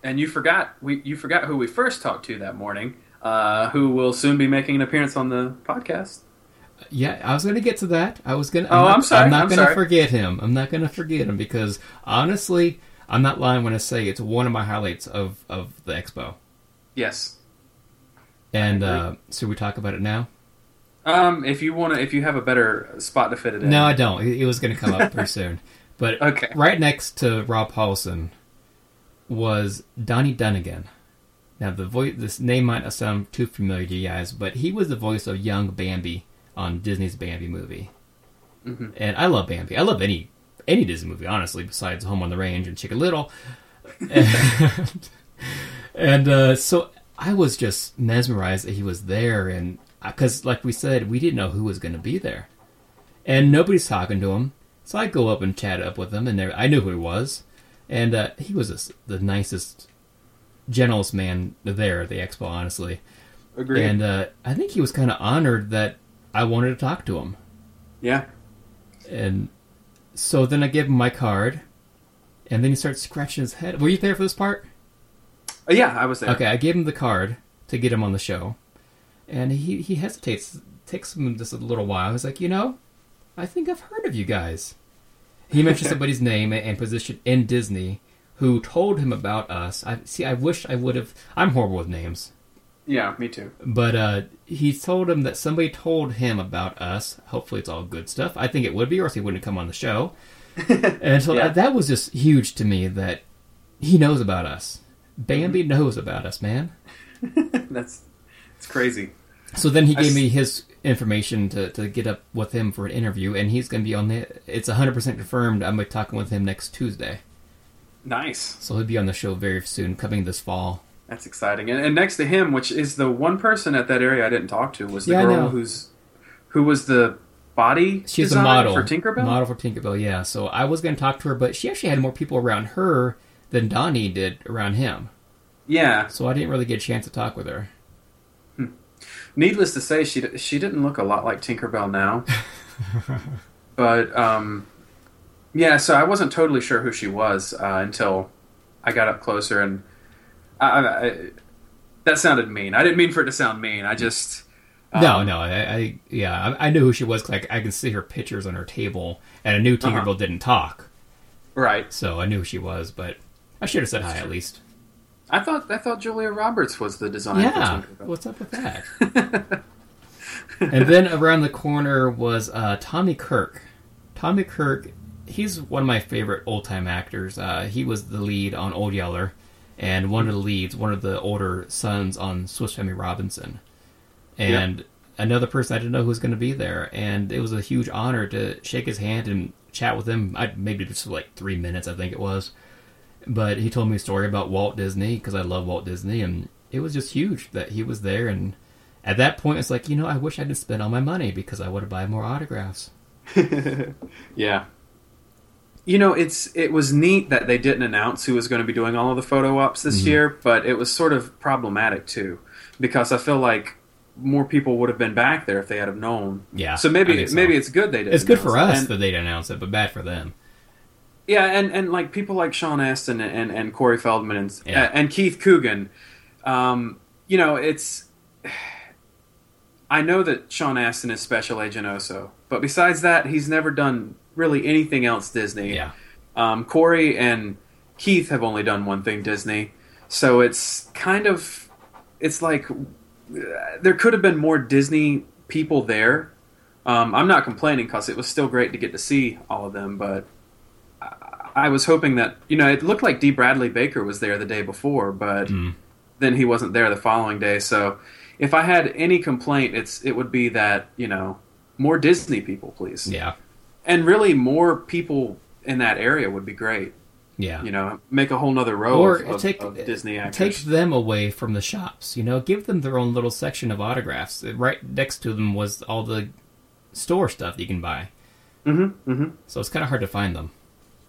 And you forgot we you forgot who we first talked to that morning, uh, who will soon be making an appearance on the podcast. Yeah, I was going to get to that. I was going to. Oh, not, I'm sorry, I'm not going to forget him. I'm not going to forget him because honestly, I'm not lying when I say it's one of my highlights of of the expo. Yes. And uh, so we talk about it now. Um, if you want to, if you have a better spot to fit it in. No, I don't. It, it was going to come up pretty *laughs* soon. But Okay. right next to Rob Paulsen was Donnie Dunagan. Now, the voice, this name might not sound too familiar to you guys, but he was the voice of young Bambi on Disney's Bambi movie. Mm-hmm. And I love Bambi. I love any any Disney movie, honestly, besides Home on the Range and Chicken Little. And, *laughs* and uh, so I was just mesmerized that he was there, and because, like we said, we didn't know who was going to be there, and nobody's talking to him. So I go up and chat up with him, and there, I knew who he was, and uh, he was the the nicest, gentlest man there at the expo, honestly. Agreed. And uh, I think he was kind of honored that I wanted to talk to him. yeah. And so then I gave him my card, and then he starts scratching his head. Were you there for this part? Uh, yeah, I was there. Okay, I gave him the card to get him on the show, and he he hesitates. Takes him just a little while. He's like, you know, I think I've heard of you guys. He mentioned *laughs* somebody's name and position in Disney who told him about us. I see. I wish I would have. I'm horrible with names. Yeah, me too. But uh, he told him that somebody told him about us. Hopefully, it's all good stuff. I think it would be, or else he wouldn't come on the show. *laughs* and so Yeah. that, that was just huge to me that he knows about us. Bambi knows about us, man. *laughs* That's it's crazy. So then he I gave s- me his information to, to get up with him for an interview, and he's going to be on the. It's 100% confirmed. I'm going to be talking with him next Tuesday. Nice. So he'll be on the show very soon, coming this fall. That's exciting. And, and next to him, which is the one person at that area I didn't talk to, was the Yeah, girl who's who was the body She's a model for Tinkerbell. Model for Tinkerbell, yeah. So I was going to talk to her, but she actually had more people around her than Donnie did around him. Yeah. So I didn't really get a chance to talk with her. Needless to say, she she didn't look a lot like Tinkerbell now. *laughs* but um, yeah, so I wasn't totally sure who she was uh, until I got up closer, and I, I, I, that sounded mean. I didn't mean for it to sound mean. I just no, um, no, I, I yeah, I, I knew who she was. 'cause I, I can see her pictures on her table, and I knew Uh-huh. Tinkerbell didn't talk, right. so I knew who she was. But I should have said hi at least. I thought I thought Julia Roberts was the designer Yeah, what's up with that? *laughs* and then around the corner was uh, Tommy Kirk. Tommy Kirk, he's one of my favorite old time actors. Uh, he was the lead on Old Yeller, and one of the leads, one of the older sons on Swiss Family Robinson. And another person I didn't know who was going to be there, and it was a huge honor to shake his hand and chat with him. I maybe just like three minutes, I think it was. But he told me a story about Walt Disney because I love Walt Disney, and it was just huge that he was there. And at that point, it's like you know, I wish I didn't spend all my money because I would have buy more autographs. *laughs* Yeah. You know, it's it was neat that they didn't announce who was going to be doing all of the photo ops this Mm-hmm. year, but it was sort of problematic too, because I feel like more people would have been back there if they had have known. Yeah, So maybe so. maybe it's good they did. It's good for us that they didn't announce it, but bad for them. Yeah, and, and like people like Sean Astin and, and, Corey Feldman and Yeah. and Keith Coogan, um, you know, it's. I know that Sean Astin is Special Agent Oso, but besides that, he's never done really anything else Disney. Yeah, Um, Corey and Keith have only done one thing Disney, so it's kind of it's like uh, there could have been more Disney people there. Um, I'm not complaining because it was still great to get to see all of them, but I, was hoping that you know it looked like D. Bradley Baker was there the day before, but then he wasn't there the following day. So if I had any complaint, it's it would be that you know more Disney people, please yeah, and really more people in that area would be great. yeah. You know, make a whole nother row or of, of, take of Disney actors. take them away from the shops. You know, give them their own little section of autographs. Right next to them was all the store stuff you can buy. Mm-hmm, mm-hmm. So it's kind of hard to find them.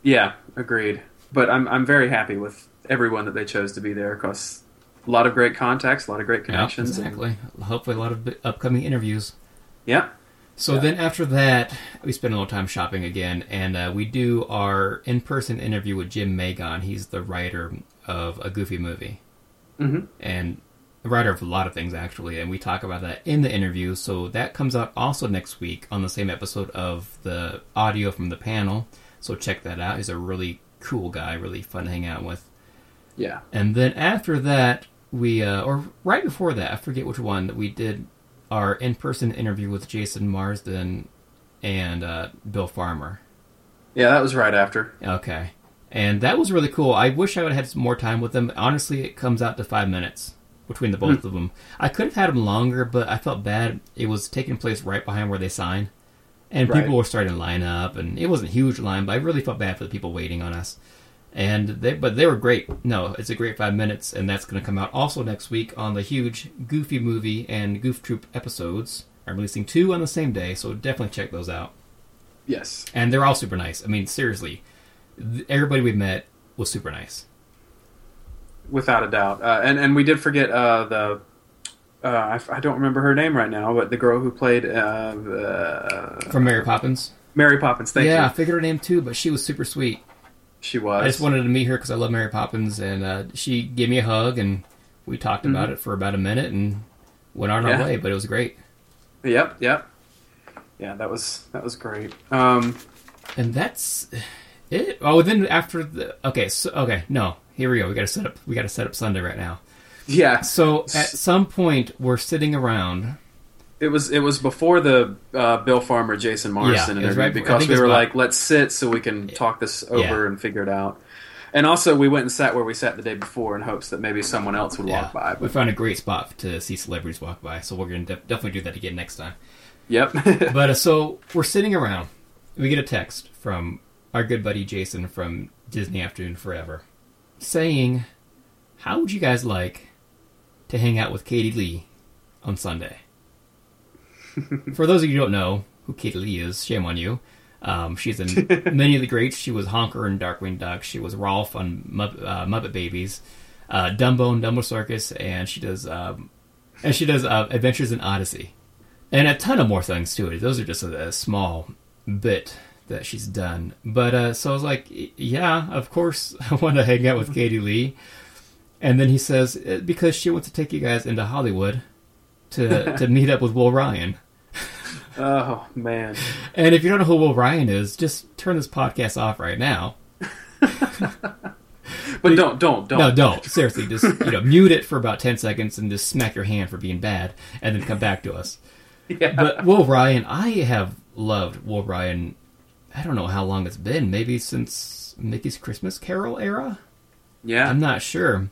Yeah, agreed. But I'm I'm very happy with everyone that they chose to be there because a lot of great contacts, a lot of great Yeah, connections. and- exactly. Hopefully, a lot of upcoming interviews. yeah. So Yeah. then after that, we spend a little time shopping again, and uh, we do our in-person interview with Jymn Magon. He's the writer of a Goofy movie, Mhm. and the writer of a lot of things actually. And we talk about that in the interview. So that comes out also next week on the same episode of the audio from the panel. So check that out. He's a really cool guy, really fun to hang out with. Yeah. And then after that, we uh, or right before that, I forget which one that we did our in-person interview with Jason Marsden and uh, Bill Farmer. Yeah, that was right after. Okay, and that was really cool. I wish I would have had some more time with them. Honestly, it comes out to five minutes between the both of them. I could have had them longer, but I felt bad. It was taking place right behind where they sign, and Right. people were starting to line up, and it wasn't a huge line, but I really felt bad for the people waiting on us. And they, but they were great. No, it's a great five minutes, and that's going to come out also next week on the huge Goofy movie and Goof Troop episodes. I'm releasing two on the same day, so definitely check those out. Yes. And they're all super nice. I mean, seriously, everybody we met was super nice. Without a doubt. Uh, and and we did forget uh, the. Uh, I, I don't remember her name right now, but the girl who played uh, uh, From Mary Poppins. Mary Poppins. Thank you. yeah, I figured her name too, but she was super sweet. She was. I just wanted to meet her because I love Mary Poppins, and uh, she gave me a hug, and we talked about it for about a minute, and went on our Mm-hmm. Way. But it was great. Yep. Yep. Yeah, that was that was great. Um, And that's it. Oh, then after the okay, so okay, no, here we go. We got to set up. We got to set up Sunday right now. Yeah. So at some point, we're sitting around. It was it was before the uh, Bill Farmer Jason Marsden Yeah, interview right because we were about- like, let's sit so we can talk this over Yeah. and figure it out. And also, we went and sat where we sat the day before in hopes that maybe someone else would walk by. we found a great spot to see celebrities walk by, so we're gonna def- definitely do that again next time. yep, *laughs* But uh, so we're sitting around. We get a text from our good buddy Jason from Disney Afternoon Forever saying, How would you guys like to hang out with Katie Leigh on Sunday? For those of you who don't know who Katie Leigh is, shame on you. Um, she's in *laughs* many of the greats. She was Honker in Darkwing Duck. She was Rowlf on Muppet, uh, Muppet Babies, uh, Dumbo in Dumbo Circus, and she does um, and she does uh, Adventures in Odyssey and a ton of more things too. Those are just a, a small bit that she's done. But uh, so I was like, yeah, of course *laughs* I want to hang out with Katie Leigh. And then he says "Uh, because she wants to take you guys into Hollywood to to *laughs* meet up with Will Ryan. oh man, And if you don't know who Will Ryan is, just turn this podcast off right now. *laughs* but don't don't don't. No, don't seriously. Just you know, mute it for about ten seconds and just smack your hand for being bad, and then come back to us. *laughs* Yeah. But Will Ryan, I have loved Will Ryan. I don't know how long it's been. Maybe since Mickey's Christmas Carol era. yeah, I'm not sure.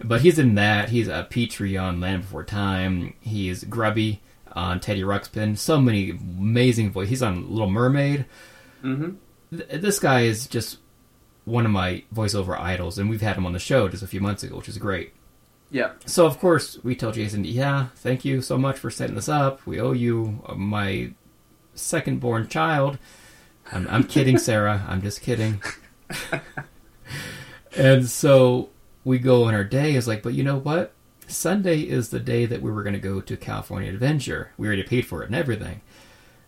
But he's in that. He's a Petrie on Land Before Time. He's Grubby on Teddy Ruxpin. So many amazing voices. He's on Little Mermaid. Mhm. Th- this guy is just one of my voiceover idols, and we've had him on the show just a few months ago, which is great. yeah. So of course we tell Jason, yeah, thank you so much for setting this up. We owe you uh, my second born child. I'm, I'm kidding, *laughs* Sarah. I'm just kidding. *laughs* and so we go on our day. Is like, but you know what? Sunday is the day that we were going to go to California Adventure. We already paid for it and everything.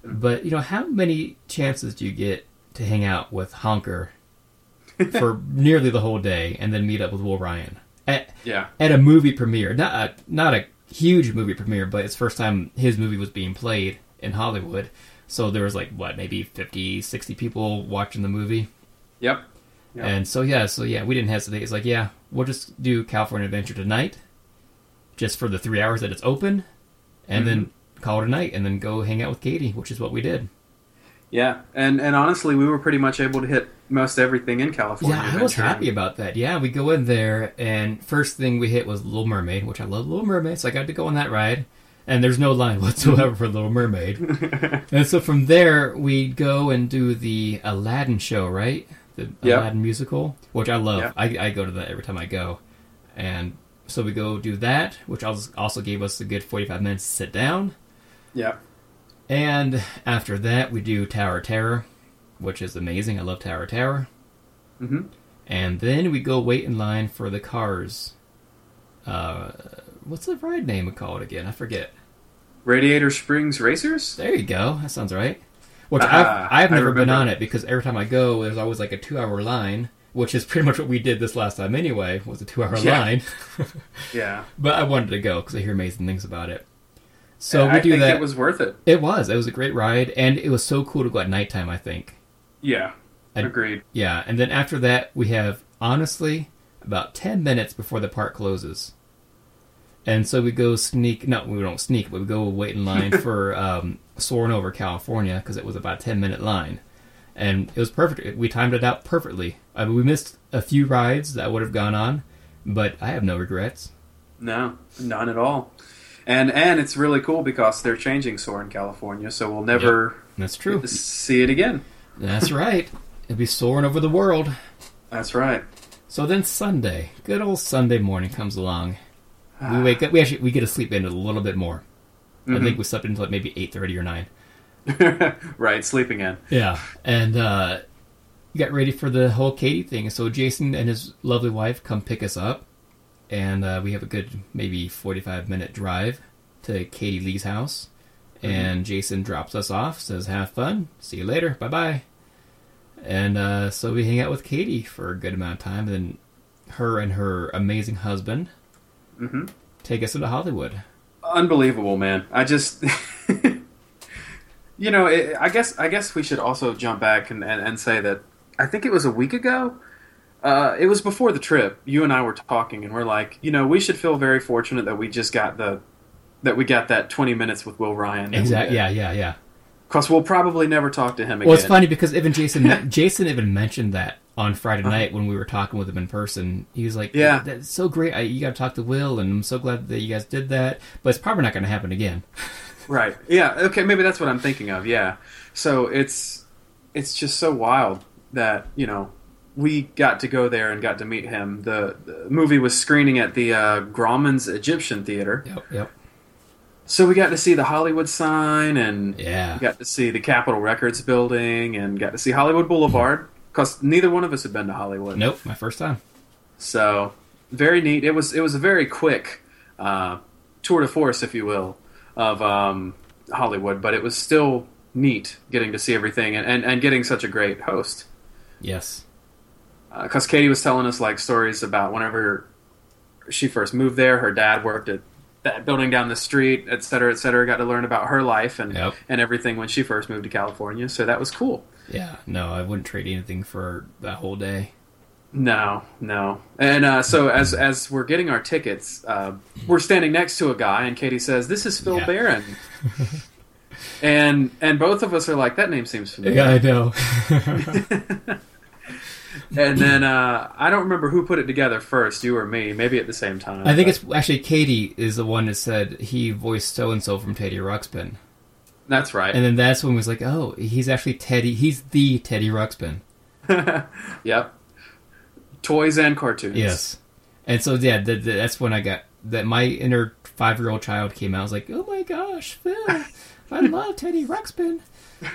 But you know, how many chances do you get to hang out with Honker *laughs* for nearly the whole day and then meet up with Will Ryan? At, Yeah. at a movie premiere, not a, not a huge movie premiere, but it's the first time his movie was being played in Hollywood. So there was like what, maybe 50, 60 people watching the movie. Yep. And so yeah, so yeah, we didn't hesitate. It's like, yeah, we'll just do California Adventure tonight, just for the three hours that it's open, and then mm-hmm. call it a night, and then go hang out with Katie, which is what we did. Yeah, and and honestly, we were pretty much able to hit most everything in California. Yeah, I was happy about that. Yeah, we go in there, and first thing we hit was Little Mermaid, which I love Little Mermaid, so I got to go on that ride. And there's no line *laughs* whatsoever for Little Mermaid. *laughs* and so from there, we go and do the Aladdin show, right? The Yep. Aladdin musical, which I love. Yep. I, I go to that every time I go. And so we go do that, which als- also gave us a good 45 minutes to sit down. Yeah. And after that, we do Tower of Terror, which is amazing. I love Tower of Terror. Mhm. And then we go wait in line for the cars. Uh, what's the ride name called again? I forget. Radiator Springs Racers. There you go. That sounds right. Which Ah, I've, I've never been on it because every time I go, there's always like a two-hour line, which is pretty much what we did this last time anyway. Was a two-hour Yeah. line, *laughs* Yeah. *laughs* but I wanted to go because I hear amazing things about it. So we I do think that. it was worth it. It was. It was a great ride, and it was so cool to go at nighttime. I think. Yeah. I- Agreed. Yeah, and then after that, we have honestly about ten minutes before the park closes, and so we go sneak. No, we don't sneak, but we go wait in line *laughs* for um, soaring over California because it was about a ten minute line, and it was perfect. We timed it out perfectly. I mean, we missed a few rides that would have gone on, but I have no regrets. No, none at all. And and it's really cool because they're changing Soarin' California, so we'll never That's true. see it again. That's right. It'll be soaring over the world. That's right. So then Sunday, good old Sunday morning comes along. We wake up. We actually we get to sleep in a little bit more. I think we slept until like maybe eight thirty or nine. *laughs* right, sleeping in. Yeah, and uh, got ready for the whole Katie thing. So Jason and his lovely wife come pick us up, and uh, we have a good maybe forty-five minute drive to Katie Leigh's house. And Jason drops us off, says, "Have fun. See you later. Bye bye." And uh, so we hang out with Katie for a good amount of time. And then her and her amazing husband take us into Hollywood. Unbelievable, man. I just, *laughs* you know, it, I guess I guess we should also jump back and, and, and say that I think it was a week ago. Uh, it was before the trip. You and I were talking, and we're like, you know, we should feel very fortunate that we just got the that we got that twenty minutes with Will Ryan. Exactly. Yeah, yeah, yeah. Because we'll probably never talk to him again. Well, it's funny because even Jason *laughs* Jason even mentioned that on Friday night when we were talking with him in person. He was like, Uh-huh. Yeah. that's so great. I, you got to talk to Will, and I'm so glad that you guys did that. But it's probably not going to happen again." *laughs* Right. Yeah. Okay. Maybe that's what I'm thinking of. Yeah. So it's it's just so wild that you know we got to go there and got to meet him. The, the movie was screening at the uh, Grauman's Egyptian Theater, Yep, yep. so we got to see the Hollywood sign and Yeah. got to see the Capitol Records building and got to see Hollywood Boulevard because neither one of us had been to Hollywood. Nope, my first time. So very neat. It was it was a very quick uh, tour de force, if you will, of um, Hollywood, but it was still neat getting to see everything and, and, and getting such a great host. Yes. Because Katie was telling us like stories about whenever she first moved there, her dad worked at that building down the street, et cetera, et cetera. Got to learn about her life and Yep. and everything when she first moved to California. So that was cool. Yeah. No, I wouldn't trade anything for that whole day. No, no. And uh, so as as we're getting our tickets, uh, we're standing next to a guy, and Katie says, "This is Phil Yeah. Baron." *laughs* and and both of us are like, "That name seems familiar." Yeah, I know. *laughs* And then uh, I don't remember who put it together first, you or me, maybe at the same time. I think but it's actually Katie is the one that said he voiced so and so from Teddy Ruxpin, that's right. and then that's when was like, oh, he's actually Teddy. He's the Teddy Ruxpin. *laughs* yep. Toys and cartoons. Yes. And so yeah, th th that's when I got that my inner five year old child came out. I was like, oh my gosh, Phil, I *laughs* love Teddy Ruxpin.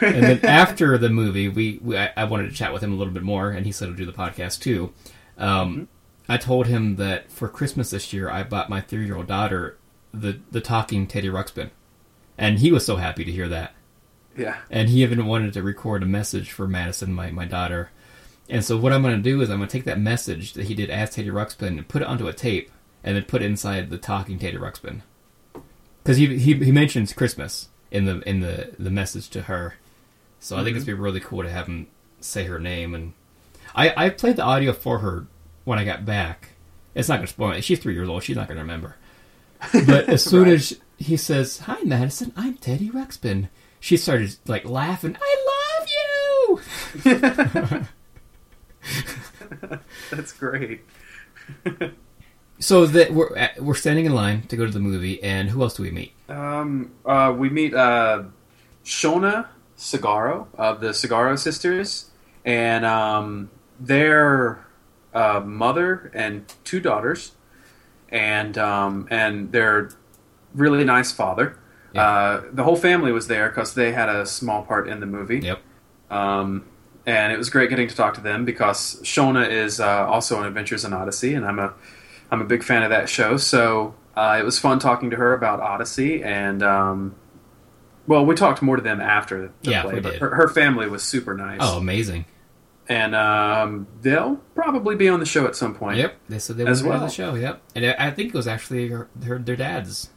and then after the movie, we, we I, I wanted to chat with him a little bit more, and he said he'll do the podcast too. Um, I told him that for Christmas this year, I bought my three year old daughter the the talking Teddy Ruxpin, and he was so happy to hear that. Yeah. And he even wanted to record a message for Madison, my, my daughter. And so what I'm going to do is I'm going to take that message that he did ask Teddy Ruxpin and put it onto a tape, and then put it inside the talking Teddy Ruxpin. Because he, he he mentions Christmas in the in the the message to her, so I think mm-hmm. it's be really cool to have him say her name. And I I played the audio for her when I got back. It's not going to spoil it. She's three years old. She's not going to remember. But as *laughs* soon as he says, "Hi, Madison, I'm Teddy Ruxpin," she started like laughing. I love you. *laughs* That's great. *laughs* So that we're at, we're standing in line to go to the movie, and who else do we meet? Um, uh, we meet uh, Shona Cigaro of the Cigaro Sisters, and um, their uh, mother and two daughters, and um, and their really nice father. Yeah. Uh, the whole family was there because they had a small part in the movie. Yep. Um, and it was great getting to talk to them because Shona is uh, also on Adventures in Odyssey, and I'm a I'm a big fan of that show. So Uh, it was fun talking to her about Odyssey, and um, well, we talked more to them after the Yeah, play, we but did. her, her family was super nice. Oh, amazing. and um, they'll probably be on the show at some point. Yep. They said they As would well. well. the show. Yep. And I I think it was actually her, her, their dad's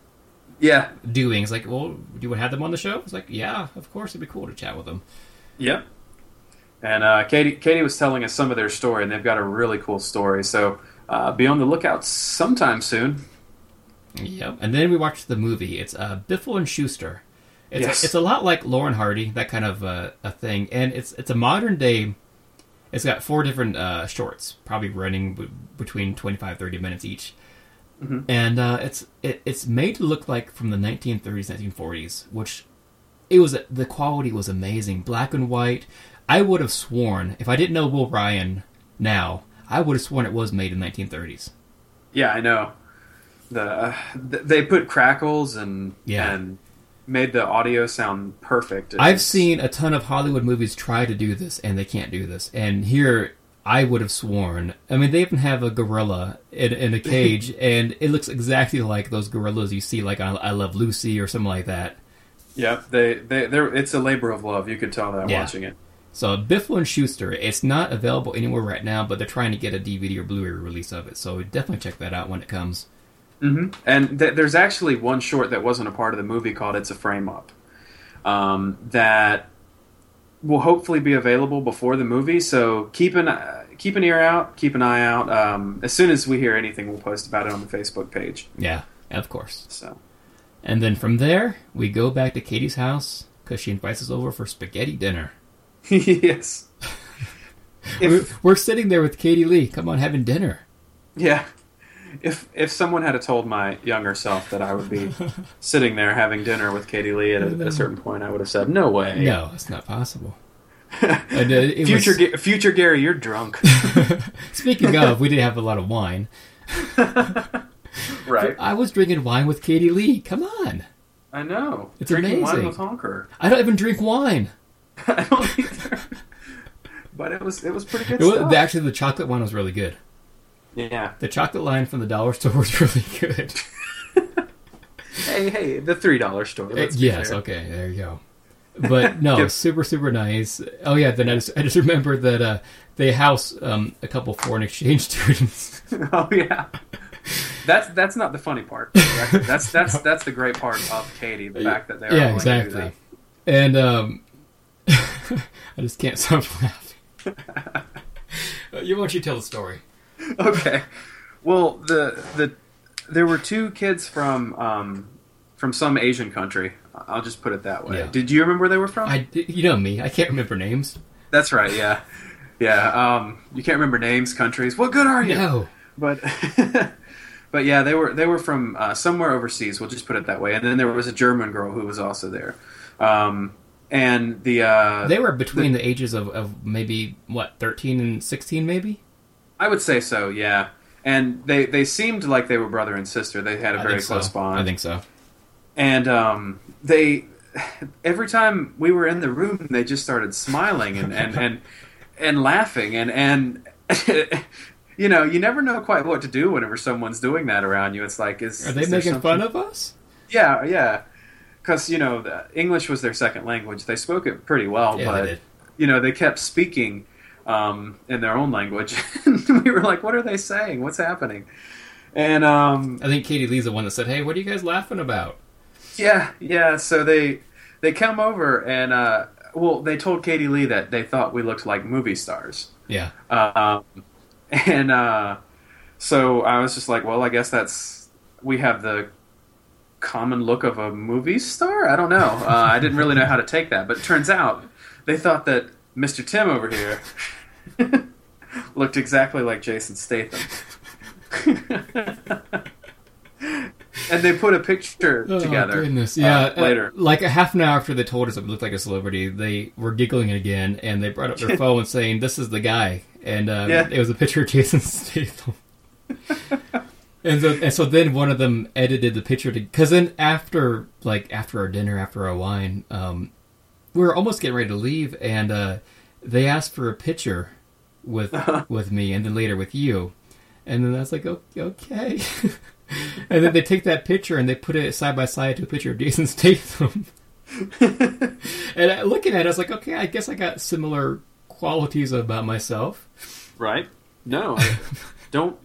Yeah. doing. It's like, well, do you want to have them on the show? It's like, yeah, of course, it'd be cool to chat with them. Yeah. And uh, Katie, Katie was telling us some of their story, and they've got a really cool story. So uh, be on the lookout sometime soon. Yep. And then we watched the movie. It's uh, Biffle and Shooster. It's, Yes. it's a lot like Lauren Hardy, that kind of uh, a thing, and it's it's a modern day. It's got four different uh, shorts, probably running b- between 25 30 minutes each, and uh, it's it, it's made to look like from the 1930s, 1940s, which it was the quality was amazing, black and white. I would have sworn if I didn't know Will Ryan now, I would have sworn it was made in 1930s. Yeah, I know. The uh, th- they put crackles and Yeah. and made the audio sound perfect. I've It's- seen a ton of Hollywood movies try to do this, and they can't do this. And here, I would have sworn. I mean, they even have a gorilla in, in a cage, *laughs* and it looks exactly like those gorillas you see, like on I Love Lucy or something like that. Yeah, they they they're it's a labor of love. You could tell that Yeah. watching it. So Biffle and Shooster, it's not available anywhere right now, but they're trying to get a DVD or Blu-ray release of it. So definitely check that out when it comes. And th- there's actually one short that wasn't a part of the movie called "It's a Frame Up," um, that will hopefully be available before the movie. So keep an uh, keep an ear out, keep an eye out. Um, as soon as we hear anything, we'll post about it on the Facebook page. Yeah, of course. So And then from there, we go back to Katie's house because she invites us over for spaghetti dinner. *laughs* yes, *laughs* We're, we're sitting there with Katie Leigh. Come on, having dinner. yeah, if if someone had told my younger self that I would be *laughs* sitting there having dinner with Katie Leigh at a, at a certain point, I would have said, "No way." No, it's not possible. *laughs* and, uh, it Future, was- Ga- future Gary, you're drunk, *laughs* speaking of, we did have a lot of wine. right? I was drinking wine with Katie Leigh. Come on. I know. It's Drinking amazing. wine with Honker. I don't even drink wine. I don't either. but it was it was pretty good It was, stuff. actually, the chocolate one was really good. Yeah. The chocolate line from the dollar store was *laughs* really good. Hey, hey, the three dollar store. Let's be yes, fair. okay, there you go. But *laughs* no, Yep. super super nice. Oh yeah, then I just I just remembered that uh, they house um, a couple foreign exchange *laughs* students. Oh yeah. That's that's not the funny part. That's that's that's the great part of Katie. The fact that they're yeah, willing to do exactly. And um, I just can't stop laughing. Uh, you why don't you tell the story? *laughs* Okay. Well, the the there were two kids from um, from some Asian country. I'll just put it that way. Yeah. Did you remember where they were from? I you know me, I can't remember names. That's right. Yeah. Yeah. Um, you can't remember names, countries. What good are you? No. but *laughs* but yeah, they were they were from uh, somewhere overseas. We'll just put it that way. And then there was a German girl who was also there. Um, and the uh, They were between the ages of, of maybe what thirteen and sixteen, maybe. I would say so. Yeah. And they, they seemed like they were brother and sister. They had a I very think so. close bond. I think so. and um, they *sighs* every time we were in the room, they just started smiling and and and, *laughs* and laughing and and. *laughs* You know, you never know quite what to do whenever someone's doing that around you. It's like, is Are they is making something- fun of us? Yeah, yeah. Because you know, the English was their second language. They spoke it pretty well, Yeah, but you know, they kept speaking um, in their own language. *laughs* we were like, "What are they saying? What's happening?" And um, I think Katie Leigh's the one that said, "Hey, what are you guys laughing about?" yeah, yeah. So they they come over and uh, well, they told Katie Leigh that they thought we looked like movie stars. Yeah, Um, and uh, so I was just like, well, I guess that's we have the common look of a movie star. I don't know. Uh, I didn't really know how to take that, but it turns out they thought that Mr. Tim over here *laughs* looked exactly like Jason Statham. *laughs* and they put a picture together. Oh, goodness, uh, yeah. uh, later. like a half an hour after they told us it looked like a celebrity, they were giggling again, and they brought up their *laughs* phone saying, "This is the guy," and um, Yeah. it was a picture of Jason Statham. and so, and so then one of them edited the picture because then after like after our dinner, after our wine, um, we were almost getting ready to leave, and uh, they asked for a picture with *laughs* with me, and then later with you, and then I was like, okay. *laughs* and then they take that picture and they put it side by side to a picture of Jason Statham. *laughs* and I, looking at it, I was like, okay, I guess I got similar qualities about myself. Right? No, don't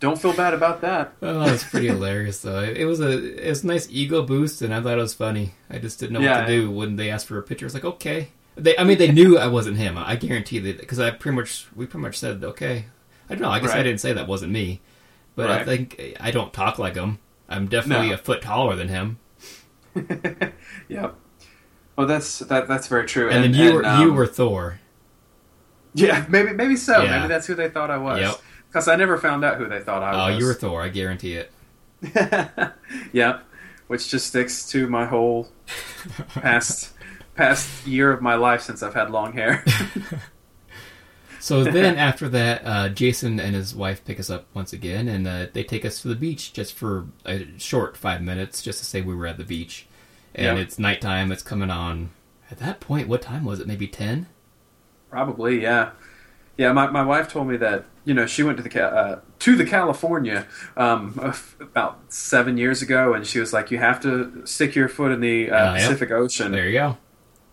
don't feel bad about that. Oh, it's pretty hilarious though. It, it was a it was a nice ego boost, and I thought it was funny. I just didn't know Yeah, what to do when they asked for a picture. I was like, okay. They, I mean, they knew I wasn't him. I guarantee that because I pretty much we pretty much said okay. I don't know. I guess I didn't say that wasn't me, but I think I don't talk like him. I'm definitely No. a foot taller than him. *laughs* Yep. Well, that's that that's very true. And, then you were you um, were Thor. yeah, maybe maybe so. Yeah. Maybe that's who they thought I was. Yep. Because I never found out who they thought I Oh, was. Oh, you were Thor. I guarantee it. *laughs* Yep. Which just sticks to my whole *laughs* past past year of my life since I've had long hair. *laughs* So then after that, uh, Jason and his wife pick us up once again, and uh, they take us to the beach just for a short five minutes, just to say we were at the beach. And Yeah. it's nighttime. It's coming on. At that point, what time was it? Maybe ten. Probably, yeah. Yeah, my, my wife told me that you know she went to the uh, to the California um, about seven years ago, and she was like, "You have to stick your foot in the uh, Uh, yep. Pacific Ocean There you go.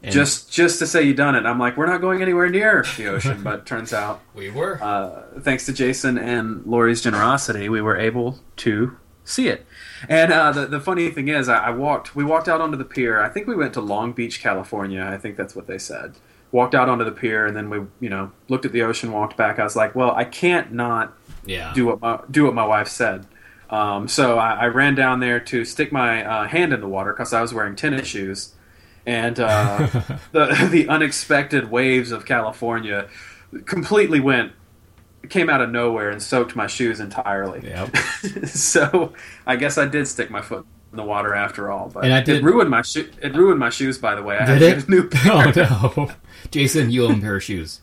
And just just to say you done it." I'm like, "We're not going anywhere near the ocean," but *laughs* turns out, we were. uh, thanks to Jason and Lori's generosity, we were able to see it. And uh, the the funny thing is, I, I walked. We walked out onto the pier. I think we went to Long Beach, California. I think that's what they said. Walked out onto the pier, and then we, you know, looked at the ocean. Walked back. I was like, well, I can't not yeah. do what my do what my wife said. Um, so I, I ran down there to stick my uh, hand in the water because I was wearing tennis shoes, and uh, *laughs* the the unexpected waves of California completely went came out of nowhere and soaked my shoes entirely. Yep. *laughs* so I guess I did stick my foot in the water after all, but And I did- it ruined my shoe. It ruined my shoes. By the way, I Did had it? a new *laughs* pair. oh no, Jason, you own a pair of shoes.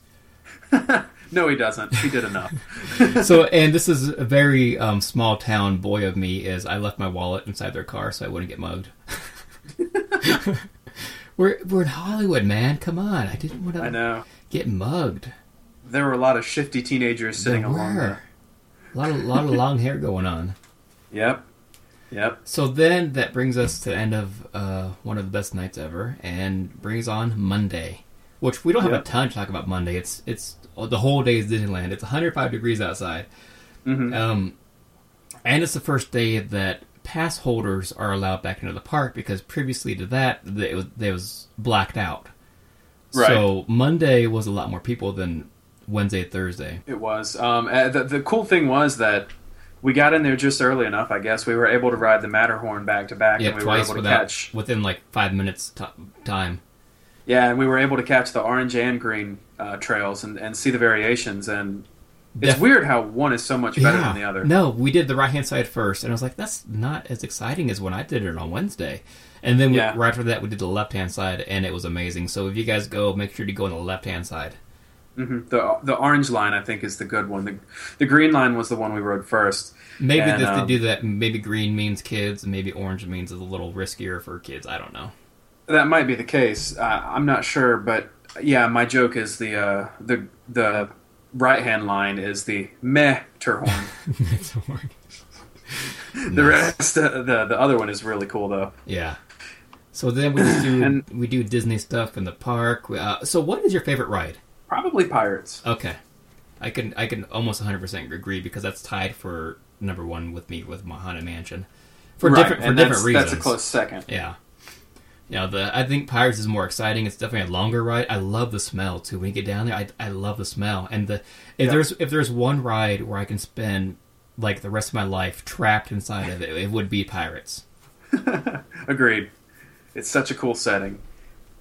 no, he doesn't. He did enough. So, and this is a very um, small town boy of me. Is I left my wallet inside their car so I wouldn't get mugged. We're we're in Hollywood, man. Come on, I didn't want I to know. get mugged. There were a lot of shifty teenagers sitting There along were. there. A lot of lot of long hair going on. *laughs* Yep. Yep. So then that brings us to the end of uh, one of the best nights ever, and brings on Monday, which we don't have a ton to talk about Monday. It's it's the whole day is Disneyland. It's 105 degrees outside, Mhm. um, and it's the first day that pass holders are allowed back into the park because previously to that th- it was, they was blacked out. Right. So Monday was a lot more people than Wednesday, Thursday. It was. Um, uh, the, the cool thing was that we got in there just early enough. I guess we were able to ride the Matterhorn back to back, Yeah, and we twice were able to catch. within like five minutes t- time. Yeah, and we were able to catch the orange and green uh, trails and, and see the variations. And it's weird how one is so much better than the other. No, we did the right hand side first, and I was like, that's not as exciting as when I did it on Wednesday. And then we, right after that, we did the left hand side, and it was amazing. So if you guys go, make sure to go on the left hand side. hmm The the orange line I think is the good one. The the green line was the one we rode first. Maybe And, they um, do that, maybe green means kids, and maybe orange means it's a little riskier for kids. I don't know. That might be the case. Uh, I'm not sure, but yeah, my joke is the uh, the the right hand line is the meh Terhorn. *laughs* the rest, uh, the the other one is really cool though. Yeah. So then we do And- we do Disney stuff in the park. Uh, so what is your favorite ride? Probably pirates. Okay, I can I can almost 100 percent agree because that's tied for number one with me with Haunted Mansion for Right, different for and different that's, reasons. That's a close second. Yeah. You know, the I think Pirates is more exciting. It's definitely a longer ride. I love the smell too. When you get down there, I, I love the smell. And the if Yeah. there's if there's one ride where I can spend like the rest of my life trapped inside of it, it would be Pirates. *laughs* Agreed. It's such a cool setting.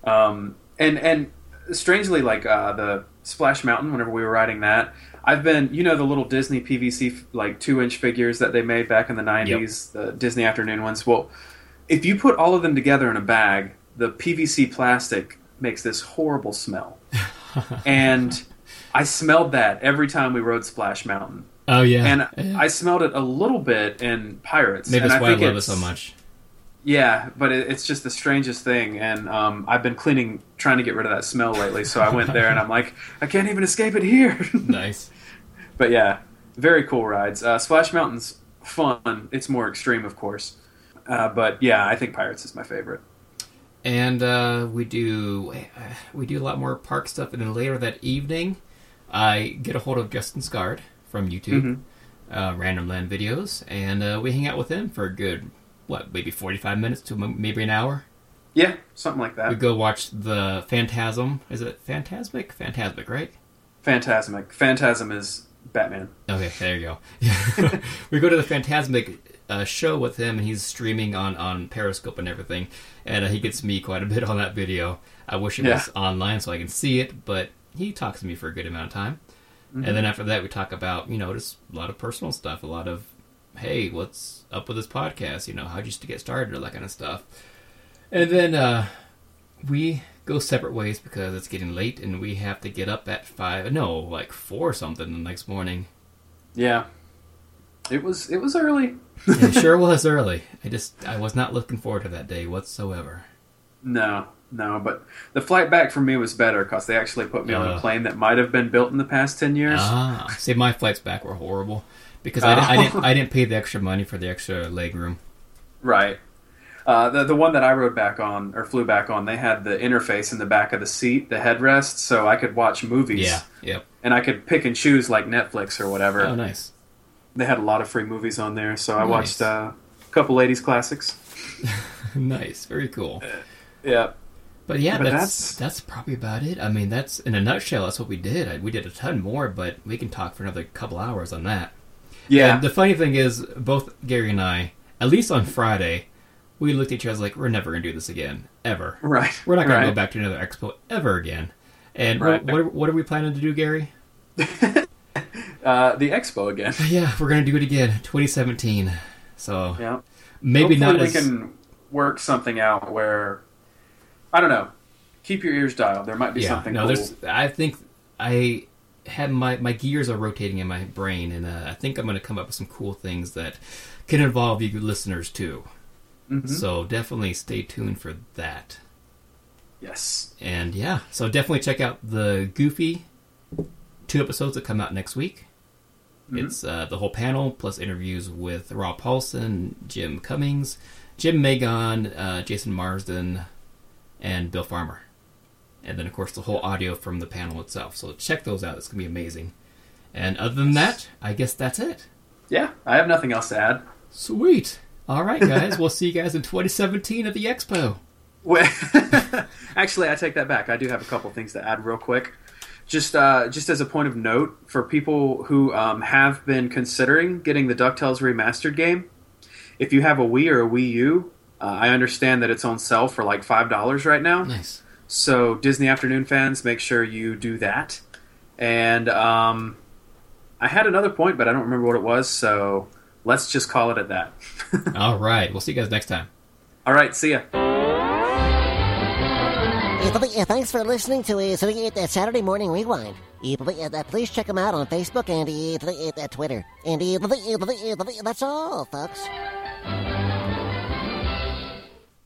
Um, and and strangely, like uh, the Splash Mountain, whenever we were riding that, I've been, you know, the little Disney PVC like two inch figures that they made back in the '90s, the Disney Afternoon ones. Well, if you put all of them together in a bag, the PVC plastic makes this horrible smell, *laughs* and I smelled that every time we rode Splash Mountain. Oh yeah, And Yeah. I smelled it a little bit in Pirates. maybe and that's why I think love it so much. yeah, but it, it's just the strangest thing, and um, I've been cleaning, trying to get rid of that smell lately. So I went there, and I'm like, I can't even escape it here. *laughs* Nice. but yeah, very cool rides. Uh, Splash Mountain's fun. It's more extreme, of course. Uh, but yeah, I think Pirates is my favorite. and uh, we do we do a lot more park stuff. And then later that evening, I get a hold of Justin Scard from YouTube, uh, Random Land Videos, and uh, we hang out with him for a good what maybe forty five minutes to maybe an hour. Yeah, something like that. We go watch the Phantasm. Is it Fantasmic? Fantasmic, right? Fantasmic. Phantasm is Batman. Okay, there you go. *laughs* we go to the Fantasmic uh, show with him, and he's streaming on, on Periscope and everything, and uh, he gets me quite a bit on that video. I wish it was online so I can see it, but he talks to me for a good amount of time. And then after that, we talk about you know just a lot of personal stuff, a lot of hey, what's up with this podcast? You know, how'd you get started, all that kind of stuff. And then uh, we go separate ways because it's getting late, and we have to get up at five. No, like four or something the next morning. Yeah. It was it was early. *laughs* it sure was early. I just I was not looking forward to that day whatsoever. No, no, but the flight back for me was better because they actually put me on a Uh. plane that might have been built in the past ten years. Ah, see, my flights back were horrible because I, I didn't I didn't pay the extra money for the extra leg room. Right. Uh, the the one that I rode back on or flew back on, they had the interface in the back of the seat, the headrest, so I could watch movies. Yeah, yep. And I could pick and choose like Netflix or whatever. Oh, nice. They had a lot of free movies on there, so I Nice. watched uh, a couple ladies classics. *laughs* nice, very cool. Yeah. But yeah, But that's, that's- that's probably about it. I mean, that's in a nutshell. That's what we did. I, we did a ton more, but we can talk for another couple hours on that. Yeah. And the funny thing is, both Gary and I, at least on Friday, we looked at each other like we're never gonna do this again, ever. Right. We're not gonna right. go back to another expo ever again. And Right. what, what, are, what are we planning to do, Gary? *laughs* Uh, the expo again. *laughs* Yeah, we're gonna do it again, 2017. So Yeah. maybe Hopefully not we as can work something out where I don't know. Keep your ears dialed. There might be yeah. something no, cool. there's. I think I have my my gears are rotating in my brain, and uh, I think I'm gonna come up with some cool things that can involve you listeners too. Mm-hmm. So definitely stay tuned for that. Yes. And yeah, so definitely check out the Goofy two episodes that come out next week. It's uh, the whole panel plus interviews with Rob Paulsen, Jim Cummings, Jymn Magon, uh, Jason Marsden, and Bill Farmer. And then, of course, the whole audio from the panel itself. So check those out. It's going to be amazing. And other than that, I guess that's it. Yeah, I have nothing else to add. Sweet. All right, guys. *laughs* we'll see you guys in 2017 at the Expo. Well, *laughs* Actually, I take that back. I do have a couple things to add real quick. Just, uh, just as a point of note for people who um, have been considering getting the DuckTales remastered game, if you have a Wii or a Wii U, uh, I understand that it's on sale for like five dollars right now. Nice. So Disney Afternoon fans, make sure you do that. And um, I had another point, but I don't remember what it was. So let's just call it at that. *laughs* All right. We'll see you guys next time. All right, see ya. Th- yeah, thanks for listening to uh, so, uh, Saturday Morning Rewind. Uh, but, uh, please check them out on Facebook and uh, Twitter. And uh, that's all, folks.